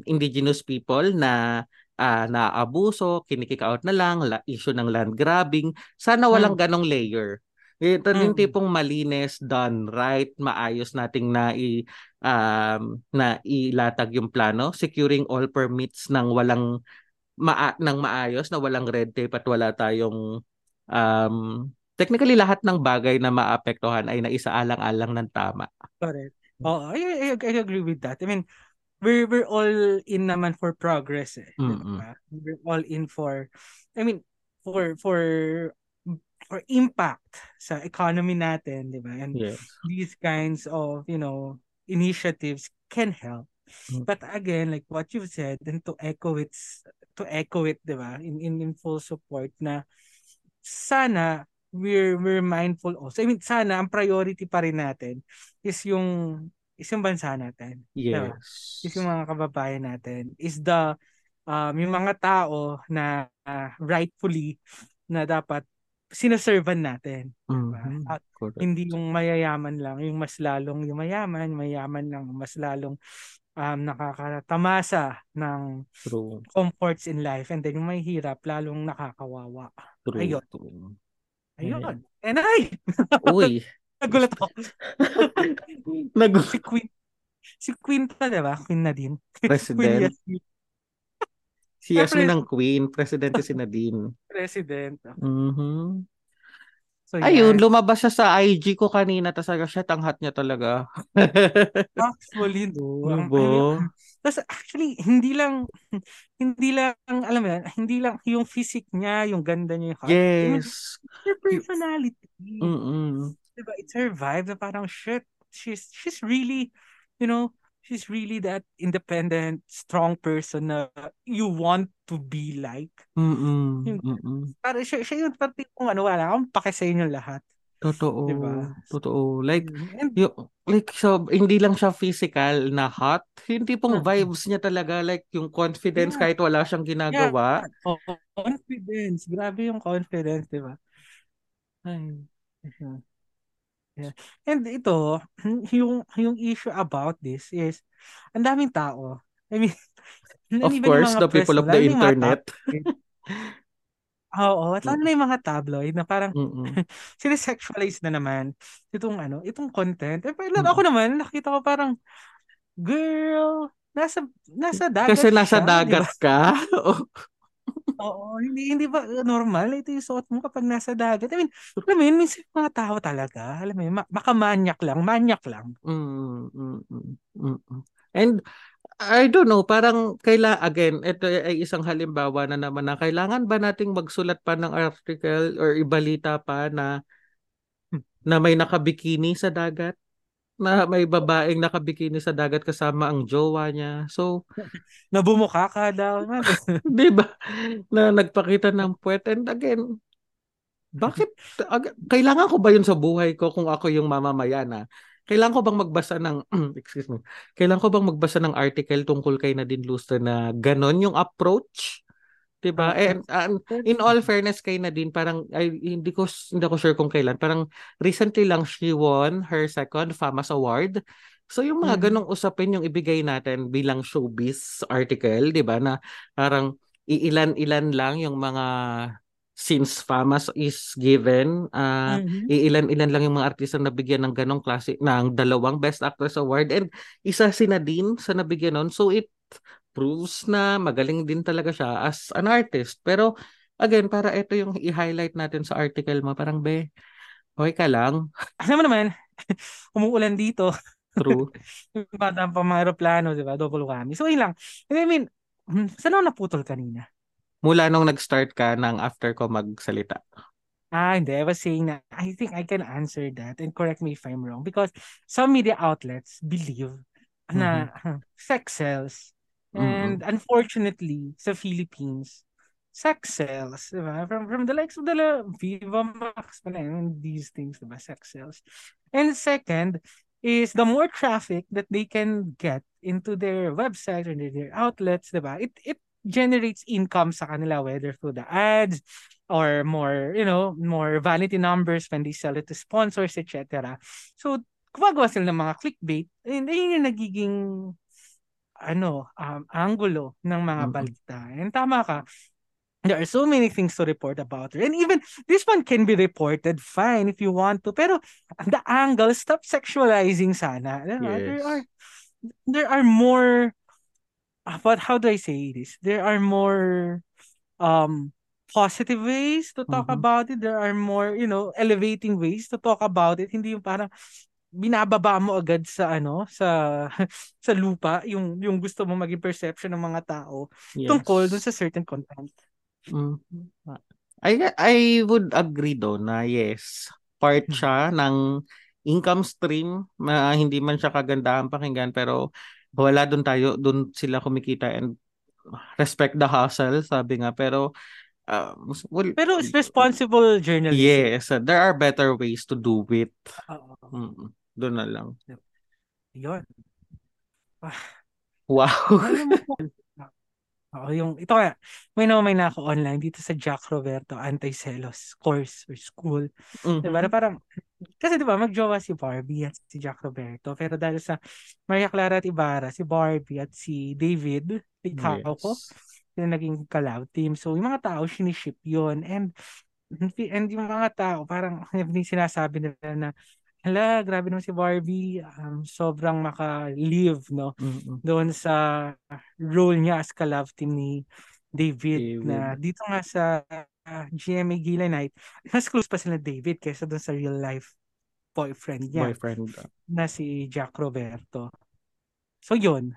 indigenous people na uh, naabuso, kinikik out na lang, la, issue ng land grabbing. Sana walang mm. ganong layer. Ito mm. yung tipong malinis, done right, maayos nating na i um, na ilatag yung plano, securing all permits ng walang maa ng maayos na walang red tape at wala tayong um, technically lahat ng bagay na maapektuhan ay naisaalang-alang ng tama. Correct. Oh, I, I, I agree with that. I mean, we're we're all in naman for progress eh. Mm-hmm. We're all in for I mean for for for impact sa economy natin, 'di ba? And yes. these kinds of, you know, initiatives can help. Mm-hmm. But again, like what you've said, and to echo it to echo it, 'di ba? In, in in full support na sana we're we're mindful also. I mean, sana ang priority pa rin natin is yung is yung bansa natin. Yes. Diba? Is yung mga kababayan natin. Is the um, yung mga tao na uh, rightfully na dapat sinaservan natin. Diba? Mm-hmm. At hindi yung mayayaman lang, yung mas lalong yung mayaman, mayaman lang, mas lalong um, nakakatamasa ng True. comforts in life and then yung may hirap, lalong nakakawawa. True. Ayun. True. Ayun. And I! <laughs> Uy! Nagulat ako. <laughs> Nagulat. Si Queen. Si Queen pa, di ba? Queen na din. <laughs> President. Queen si Yasmin ng Queen. Presidente si Nadine. President. Mm-hmm. So, Ayun, yeah. lumabas siya sa IG ko kanina tapos sabi siya, tanghat niya talaga. <laughs> actually, no. Diba? Tapos actually, hindi lang, hindi lang, alam mo yan, hindi lang yung physique niya, yung ganda niya. Yung heart. Yes. Her personality. Mm-mm. Diba? It's her vibe na parang, shit, she's, she's really, you know, she's really that independent, strong person na you want to be like. Mm-mm. Mm-mm. Para siya, siya yung pati kung ano, wala akong pake sa inyo lahat. Totoo. Diba? Totoo. Like, mm-hmm. And, yung, like, so, hindi lang siya physical na hot. Hindi pong vibes niya talaga. Like, yung confidence yeah. kahit wala siyang ginagawa. Yeah. Oh, confidence. Grabe yung confidence, di ba? Ay. Uh-huh. Yeah. And ito, <clears throat> yung yung issue about this is ang daming tao. I mean, <laughs> of course, the people of the internet. <laughs> Oo, at lalo na yung mga tabloid na parang <laughs> sinesexualize na naman itong ano, itong content. Eh, pero ako naman, nakita ko parang, girl, nasa nasa dagat Kasi nasa siya, dagat diba? ka? Oo, hindi hindi ba uh, normal ito yung suot mo kapag nasa dagat? I mean, alam mo yun, minsan mga tao talaga, alam mo yun, baka manyak lang, manyak lang. Mm, mm, mm, mm. And I don't know, parang kaila again, ito ay isang halimbawa na naman na kailangan ba nating magsulat pa ng article or ibalita pa na na may nakabikini sa dagat? Na may babaeng nakabikini sa dagat kasama ang jowa niya. So, <laughs> nabumuka ka daw. <laughs> 'Di ba? Na nagpakita ng puwet and again, bakit ag- kailangan ko ba 'yun sa buhay ko kung ako yung mamamayan na? Kailangan ko bang magbasa ng <clears throat> excuse me. Kailangan ko bang magbasa ng article tungkol kay Nadine Lustre na ganon yung approach? 'Di ba? Uh, And uh, in all fairness kay Nadine, parang ay, hindi ko hindi ko sure kung kailan. Parang recently lang she won her second FAMAS award. So yung mga mm. ganong usapin yung ibigay natin bilang showbiz article, 'di ba? Na parang iilan-ilan lang yung mga since FAMAS is given, uh, mm-hmm. iilan-ilan lang yung mga artista na nabigyan ng ganong klase ng dalawang Best Actress Award and isa si Nadine sa nabigyan nun. So it proves na magaling din talaga siya as an artist. Pero again, para ito yung i-highlight natin sa article mo, parang be, okay ka lang. <laughs> Alam mo naman, <laughs> umuulan dito. True. <laughs> bata pa mga aeroplano, di ba? Double whammy. So, yun lang. I mean, hmm, saan ako naputol kanina? Mula nung nag-start ka ng after ko magsalita. Ah, hindi. I was saying na I think I can answer that and correct me if I'm wrong because some media outlets believe mm-hmm. na sex sells And mm-hmm. unfortunately, sa Philippines, sex sells, diba? From, from the likes of the Viva Max, these things, diba? Sex sells. And second, is the more traffic that they can get into their website or their outlets, diba? It, it generates income sa kanila, whether through the ads, or more, you know, more vanity numbers when they sell it to sponsors, etc. So, gumagawa sila ng mga clickbait and ayun yung nagiging ano, um, angulo ng mga balita. And tama ka, there are so many things to report about her. And even this one can be reported fine if you want to. Pero the angle, stop sexualizing sana. Diba? There Yes. are there are more uh, but how do I say this? There are more um positive ways to talk Mhm. about it. There are more, you know, elevating ways to talk about it. Hindi yung parang binababa mo agad sa ano, sa <laughs> sa lupa yung yung gusto mo maging perception ng mga tao tungkol dun Yes. sa certain content. Mm. I I would agree do na yes, part Mm. siya ng income stream na hindi man siya kagandahan pakinggan pero wala doon tayo doon sila kumikita and respect the hustle sabi nga pero uh, well, Pero it's responsible journalism. yes there are better ways to do it Oo. mm doon na lang Yun. wow mo po. Oo, yung, ito kaya, may naman may na ako online dito sa Jack Roberto Anti-Celos course or school. Mhm. Diba? Na parang, kasi diba, magjowa si Barbie at si Jack Roberto. Pero dahil sa Maria Clara at Ibarra, si Barbie at si David, ikaw ko, yes sila naging collab team. So, yung mga tao, siniship yun. And, and yung mga tao, parang <laughs> hindi sinasabi nila na, hala, grabe naman si Barbie, um, sobrang maka-live, no? Mhm. Doon sa role niya as collab team ni David, David. na dito nga sa uh, GMA Gila Night, mas close pa sila David kaysa doon sa real life boyfriend niya boyfriend na si Jack Roberto. So yun.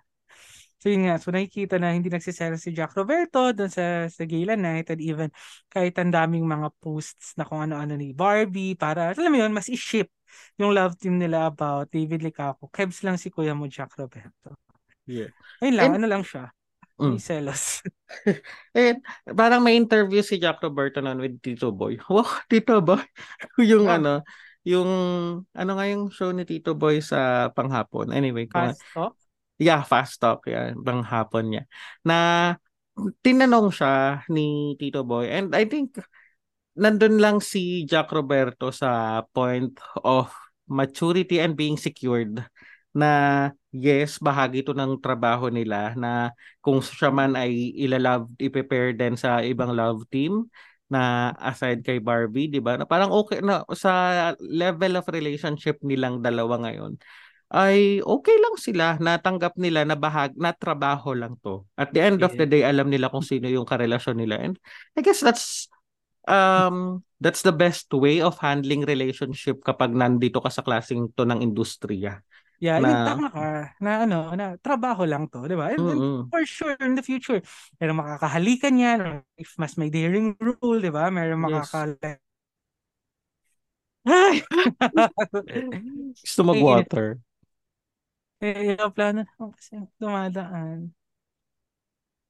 So yun nga, so nakikita na hindi nagsiselo si Jack Roberto doon sa, sa Gala Night and even kahit ang daming mga posts na kung ano-ano ni Barbie para, alam mo yun, mas i-ship yung love team nila about David Licaco. Kebs lang si kuya mo Jack Roberto. yeah Ayun lang, And- ano lang siya. Mm. May selos. <laughs> And parang may interview si Jack Roberto noon with Tito Boy. <laughs> Wow, Tito Boy. <laughs> yung Wow. ano, yung ano nga yung show ni Tito Boy sa panghapon. Anyway, kung, Fast talk. yeah, fast talk yan, panghapon niya. Na tinanong siya ni Tito Boy and I think nandun lang si Jack Roberto sa point of maturity and being secured na yes, bahagi ito ng trabaho nila na kung siya man ay ilalove, i-prepare din sa ibang love team na aside kay Barbie, di ba? Na parang okay na sa level of relationship nilang dalawa ngayon ay okay lang sila natanggap nila na bahag na trabaho lang to. At the end of the day alam nila kung sino yung karelasyon nila and I guess that's um that's the best way of handling relationship kapag nandito ka sa klaseng to ng industriya. Yeah, Na- tama ka. Na ano, na trabaho lang to, di ba? And, and Mm-mm. for sure, in the future, meron makakahalikan yan, if mas may daring rule, di ba? Meron Yes. makakal... Ay! <laughs> Gusto mag-water. Eh, yung plano naman kasi dumadaan.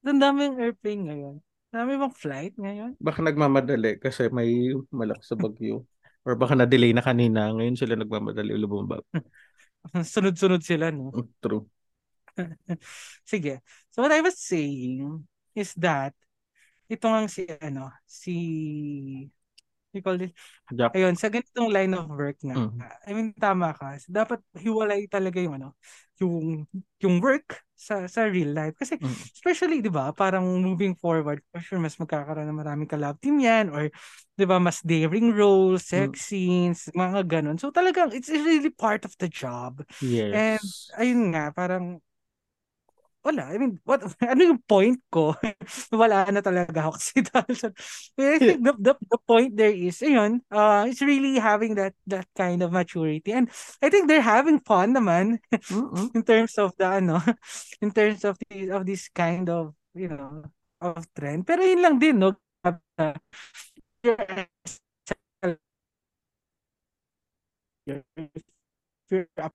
Ang dami yung airplane ngayon. Dami bang flight ngayon? Baka nagmamadali kasi may malakas sa bagyo. Or baka na-delay na kanina. Ngayon sila nagmamadali ulo bumaba. <laughs> Sunod-sunod sila, no? True. <laughs> Sige. So what I was saying is that ito nga si ano, si we call this, Jack. ayun, sa ganitong line of work nga, Mm. I mean, tama ka. Dapat hiwalay talaga yung ano, yung, yung work sa, sa real life. Kasi, Mm. especially, di ba, parang moving forward, for sure, mas magkakaroon ng maraming collab team yan, or, di ba, mas daring roles, sex scenes, mga ganun. So, talagang, it's really part of the job. Yes. Ayun nga, parang, wala. I mean, what, <laughs> ano yung point ko? <laughs> wala na talaga ako kasi <laughs> sa, I think the, the, the point there is, ayun, uh, it's really having that that kind of maturity. And I think they're having fun naman Mm-mm. in terms of the, ano, in terms of the, of this kind of, you know, of trend. Pero yun lang din, no? You're, you're up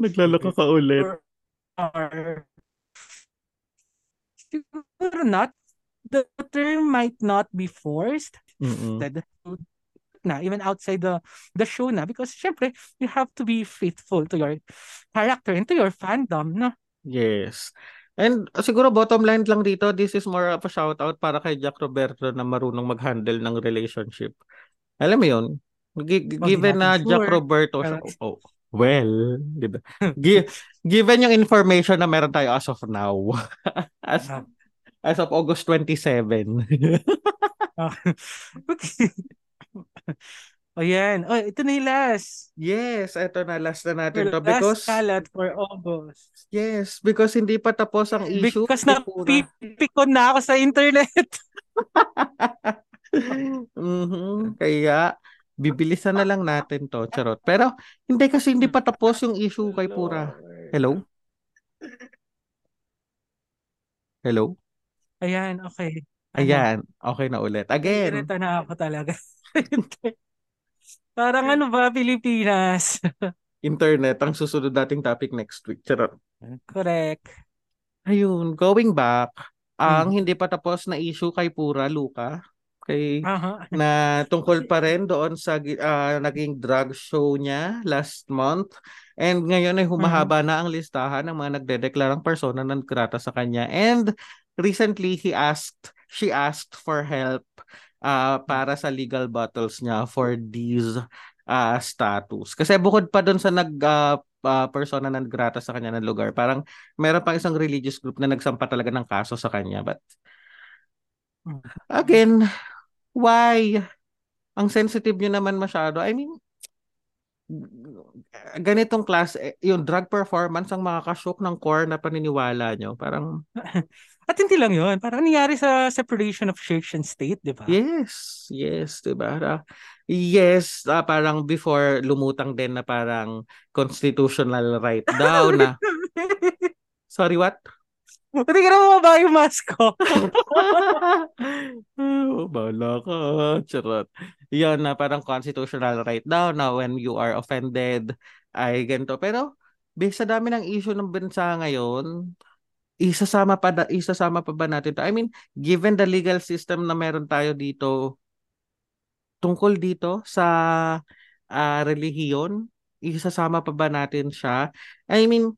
Naglalaka ka ulit. or, siguro not the term might not be forced Mm-mm. na even outside the the show na because syempre you have to be faithful to your character and to your fandom no Yes. And uh, siguro bottom line lang dito, this is more of a shout out para kay Jack Roberto na marunong mag-handle ng relationship. Alam mo 'yun? G- Oh, given na Jack. Roberto siya, Pero- oh, well, di ba? <laughs> Gi- given yung information na meron tayo as of now, <laughs> as Ah. as of August 27. o yan. Oh, ito na yung last. yes, eto na last na natin to because last kalat for August. yes, because hindi pa tapos ang issue. Because napipikon na ako sa internet. <laughs> Mhm. Kaya bibilisan na lang natin to, charot. Pero hindi kasi hindi pa tapos yung issue kay Pura. Hello? Hello? Ayan, okay. Ano? Ayan, okay na ulit. Again. Irita na ako talaga. <laughs> Parang ano ba, Pilipinas? <laughs> internet ang susunod nating topic next week. Charot. Correct. Ayun, going back, ang Hmm. hindi pa tapos na issue kay Pura Luca, kay Aha. na tungkol pa rin doon sa ah, naging drug show niya last month. And ngayon ay humahaba na ang listahan ng mga nagdedeklarang persona ng grata sa kanya. And recently he asked, she asked for help ah, para sa legal battles niya for these ah, status. Kasi bukod pa doon sa nag ah, ah, persona ng grata sa kanya ng lugar, parang meron pang isang religious group na nagsampa talaga ng kaso sa kanya. But again, why? Ang sensitive nyo naman masyado. I mean, ganitong class, eh, yung drug performance ang makakashook ng core na paniniwala nyo. Parang, <laughs> At hindi lang yun. Parang nangyari sa separation of church and state, di ba? yes, yes, diba? Ah, yes, ah, parang before lumutang din na parang constitutional right daw na, <laughs> sorry, what? Hindi ka na mababa yung mask ko. <laughs> oh, bahala ka. Charot. Yan na parang constitutional right daw na when you are offended ay ganito. Pero based sa dami ng issue ng bansa ngayon, isasama pa isasama pa ba natin to? I mean, given the legal system na meron tayo dito tungkol dito sa ah, relihiyon, isasama pa ba natin siya? I mean,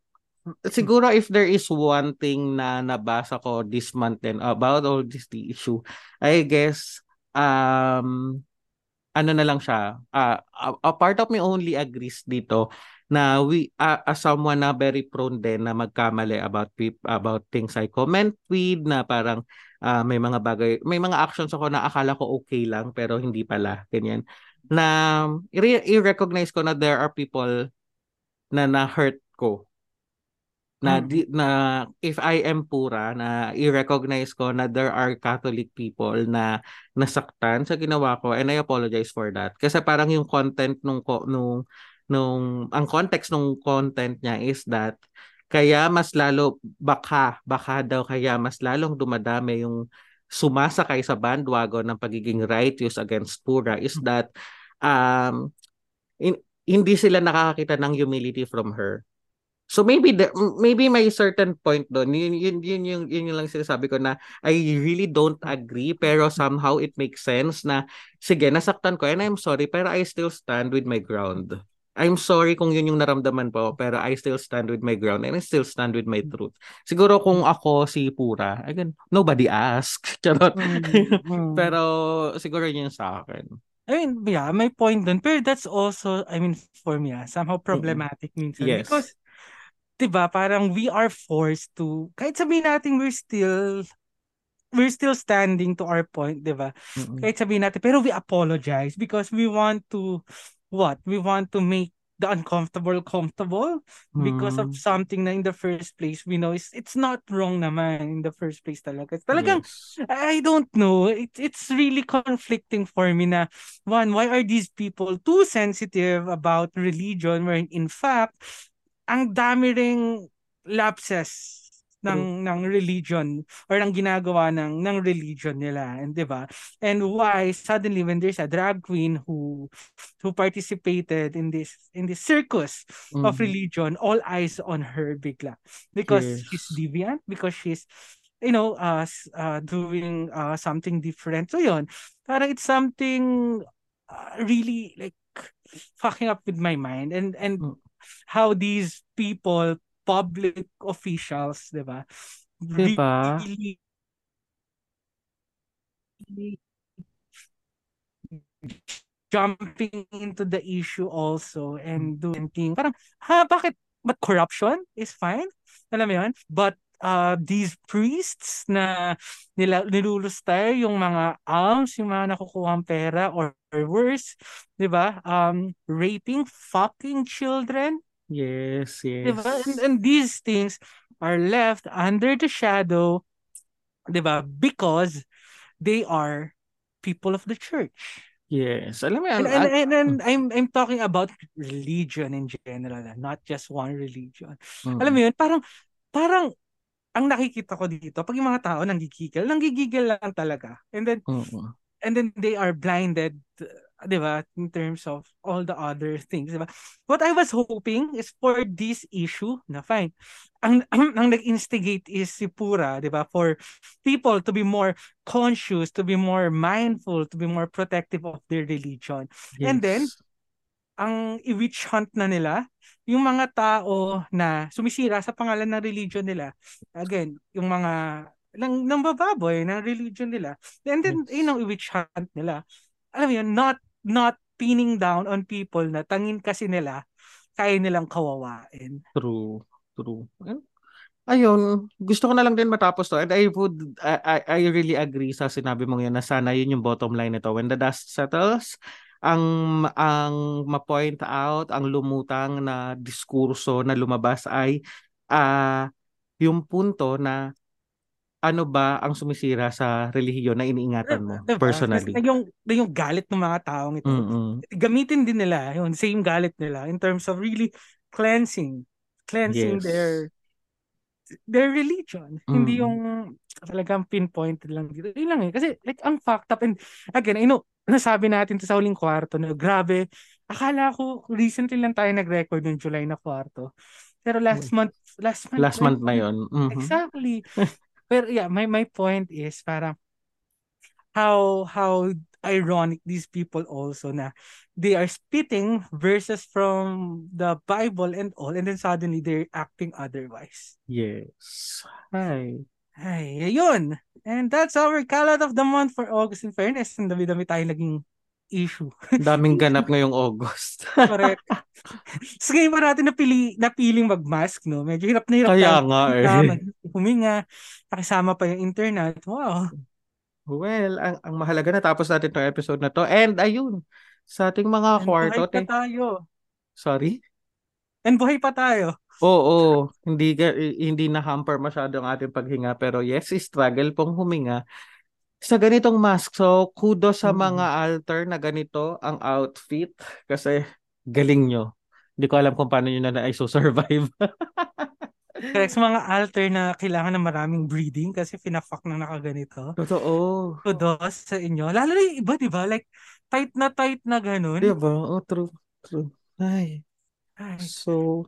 siguro if there is one thing na nabasa ko this month then about all this issue, I guess um ano na lang siya. Uh, a, a part of me only agrees dito na we uh, as someone na very prone din na magkamali about about things I comment with na parang ah, may mga bagay, may mga actions ako na akala ko okay lang pero hindi pala ganyan. Na i-recognize ko na there are people na na-hurt ko na Mm. di, na if I am pura na i-recognize ko na there are Catholic people na nasaktan sa ginawa ko and I apologize for that. Kasi parang yung content nung nung nung ang context nung content niya is that kaya mas lalo baka baka daw kaya mas lalong dumadami yung sumasakay sa bandwagon ng pagiging righteous against pura is that um in- hindi sila nakakakita ng humility from her So maybe the, maybe may certain point doon. Yun, yun, yun, yun, yun, yung lang sinasabi ko na I really don't agree pero somehow it makes sense na sige, nasaktan ko and I'm sorry pero I still stand with my ground. I'm sorry kung yun yung naramdaman po pero I still stand with my ground and I still stand with my truth. Siguro kung ako si Pura, again, nobody asked. <laughs> Charot. Mm. pero siguro yun yung sa akin. I mean, yeah, may point dun. Pero that's also, I mean, for me, ah, somehow problematic minsan. Yes. Because, di ba, parang we are forced to, kahit sabihin natin we're still, we're still standing to our point, di ba? Mm-mm. Kahit sabihin natin, pero we apologize because we want to, what? We want to make the uncomfortable comfortable because of something na in the first place we know is it's not wrong naman in the first place talaga. Talagang Yes. I don't know. It, it's really conflicting for me na, one, why are these people too sensitive about religion when in fact, ang dami ring lapses ng ng religion or ng ginagawa ng ng religion nila and 'di ba and why suddenly when there's a drag queen who who participated in this in this circus of Mhm. religion all eyes on her bigla because she's Yes. deviant because she's you know uh, uh doing uh something different so yun parang it's something uh, really like fucking up with my mind and and Mm. How these people public officials 'di ba Diba? really jumping into the issue also and doing thing. Parang, ha, bakit? But corruption is fine. Alam mo yun? But uh, these priests na nila, niluluster yung mga alms, yung mga nakukuhang pera or, or worse, di ba? Um, raping fucking children. Yes, yes. Di ba? And, and these things are left under the shadow, di ba? Because they are people of the church. Yes. Alam mo. And, and, and, and I'm I'm talking about religion in general, not just one religion. Mm. Alam mo yun, parang parang ang nakikita ko dito, pag yung mga tao nanggigigil, nanggigigil lang talaga. And then Mm-mm. and then they are blinded, 'di ba, in terms of all the other things, 'di ba? What I was hoping is for this issue, na fine. Ang ang, <clears throat> ang nag-instigate is si Pura, 'di ba, for people to be more conscious, to be more mindful, to be more protective of their religion. And then, Yes. Ang i-witch hunt na nila, yung mga tao na sumisira sa pangalan ng religion nila. Again, yung mga ng, ng bababoy ng religion nila. And then, Yes. yun ang i-witch hunt nila. Alam mo yun, not, not pinning down on people na tangin kasi nila, kaya nilang kawawain. True. True. Ayun, gusto ko na lang din matapos to. And I would, I, I, I really agree sa sinabi mong yun na sana yun yung bottom line nito. When the dust settles, ang ang ma-point out, ang lumutang na diskurso na lumabas ay ah yung punto na ano ba ang sumisira sa relihiyon na iniingatan mo Diba? personally. Kasi yung, yung galit ng mga taong ito, Mm-mm. gamitin din nila yung same galit nila in terms of really cleansing cleansing Yes. their their religion hindi Mm. yung talagang pinpoint lang dito yun lang eh kasi like ang fucked up and again I know nasabi natin to sa huling kwarto na grabe akala ko recently lang tayo nag-record ng July na kwarto pero last month last month Mm. Last month na yon. Mhm. Exactly. <laughs> Pero yeah, my my point is parang how how ironic these people also na they are spitting verses from the Bible and all and then suddenly they're acting otherwise. Yes. Hi. Ay, ayun. And that's our kalat of the month for August in fairness. Ang dami-dami tayo naging issue. Daming ganap ngayong August. <laughs> Correct. so ngayon pa natin napili, napiling mag-mask, no? Medyo hirap na hirap Kaya tayo nga eh. Huminga, nakasama pa yung internet. Wow. Well, ang, ang mahalaga na tapos natin tong episode na to. And ayun, sa ating mga And kwarto. buhay pa tayo. Sorry? And buhay pa tayo. Oo, hindi ga- hindi na hamper masyado ang ating paghinga pero yes, struggle pong huminga sa ganitong mask. So, kudos sa Mm. mga alter na ganito ang outfit kasi galing nyo. Hindi ko alam kung paano nyo na na survive <laughs> Correct. Sa mga alter na kailangan ng maraming breathing kasi pinafuck na nakaganito. Totoo. Kudos sa inyo. Lalo na yung iba, di ba? Like, tight na tight na ganun. Di ba? Oh, true. True. Ay. Ay, So,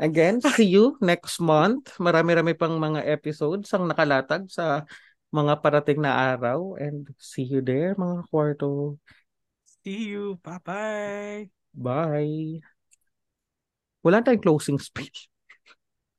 again, see you next month. Marami-rami pang mga episodes ang nakalatag sa mga parating na araw. And see you there, mga kwarto. see you. Bye-bye. Bye. Wala tayong closing <laughs> speech.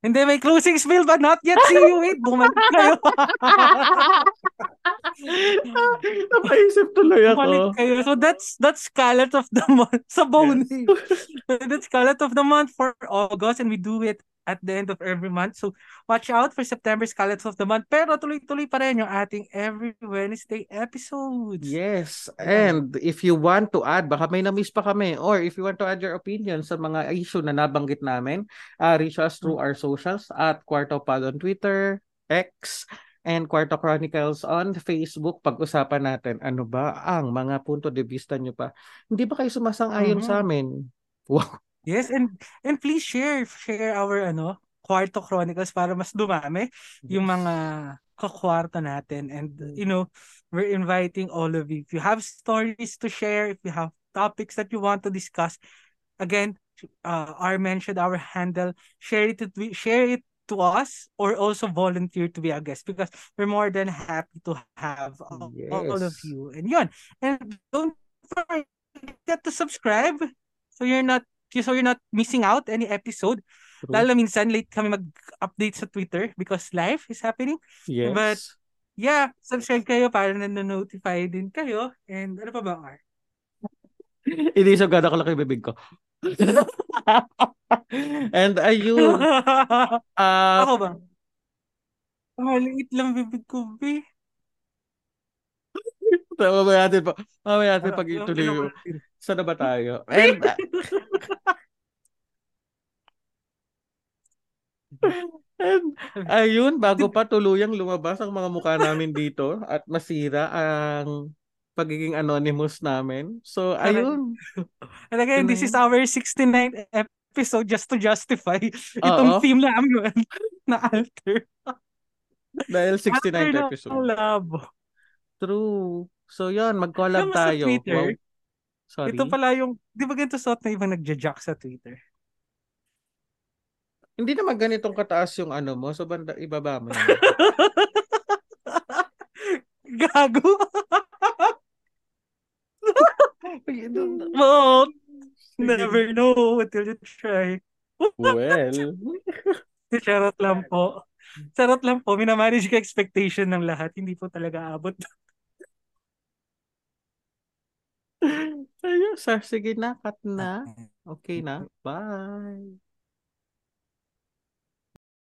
Hindi, may closing spiel but not yet. See you. Wait, bumalik kayo. <laughs> <laughs> Napaisip tuloy ako. kayo. So that's that's Scarlet of the Month <laughs> sa bone. <laughs> that's Scarlet of the Month for August and we do it at the end of every month. So watch out for September Scarlet of the Month. Pero tuloy-tuloy pa rin yung ating every Wednesday episodes. Yes. And if you want to add, baka may na-miss pa kami, or if you want to add your opinion sa mga issue na nabanggit namin, uh, reach us through our socials at Quarto Pod on Twitter, X, and Quarto Chronicles on Facebook. Pag-usapan natin, ano ba ang mga punto de vista nyo pa? Hindi ba kayo sumasang-ayon Mhm. sa amin? Wow. Yes, and and please share share our ano, Kwarto Chronicles para mas dumami yung mga kakwarto natin and you know, we're inviting all of you. If you have stories to share, if you have topics that you want to discuss, again, uh, our mentioned our handle, share it to share it to us or also volunteer to be a guest because we're more than happy to have all, all of Yes. you. And yun. And don't forget to subscribe so you're not so you're not missing out any episode True. Lalo na minsan, late kami mag-update sa Twitter because life is happening. Yes. but- Yeah, subscribe kayo para nanonotify din kayo. And ano pa ba, R? <laughs> Inisog gada ko lang kay bibig ko. <laughs> And ayun. <laughs> ah Ako ba? Ah, liit lang bibig ko, be. <laughs> mamaya natin pa. Mamaya natin Ano, pag ituloy. yung- Saan na ba tayo? And And ayun, bago pa tuluyang lumabas ang mga mukha namin dito at masira ang pagiging anonymous namin. So, ayun. <laughs> And again, this is our 69th episode just to justify <laughs> Oo. itong theme namin <laughs> na alter. Dahil 69th Alter episode. labo. True. So, yun, mag-collab Alam mo sa tayo. Twitter, Wow. Sorry. Ito pala yung, di ba ganito suot na ibang nagja-jack sa Twitter? Hindi naman ganitong kataas yung ano mo. So, banda, ibaba mo. Gago! Well, never know until you try. <laughs> well, Charot lang po. Charot lang po. Minamanage ko expectation ng lahat. Hindi po talaga abot. ayun, sir, sige na, cut na. Okay na. Bye.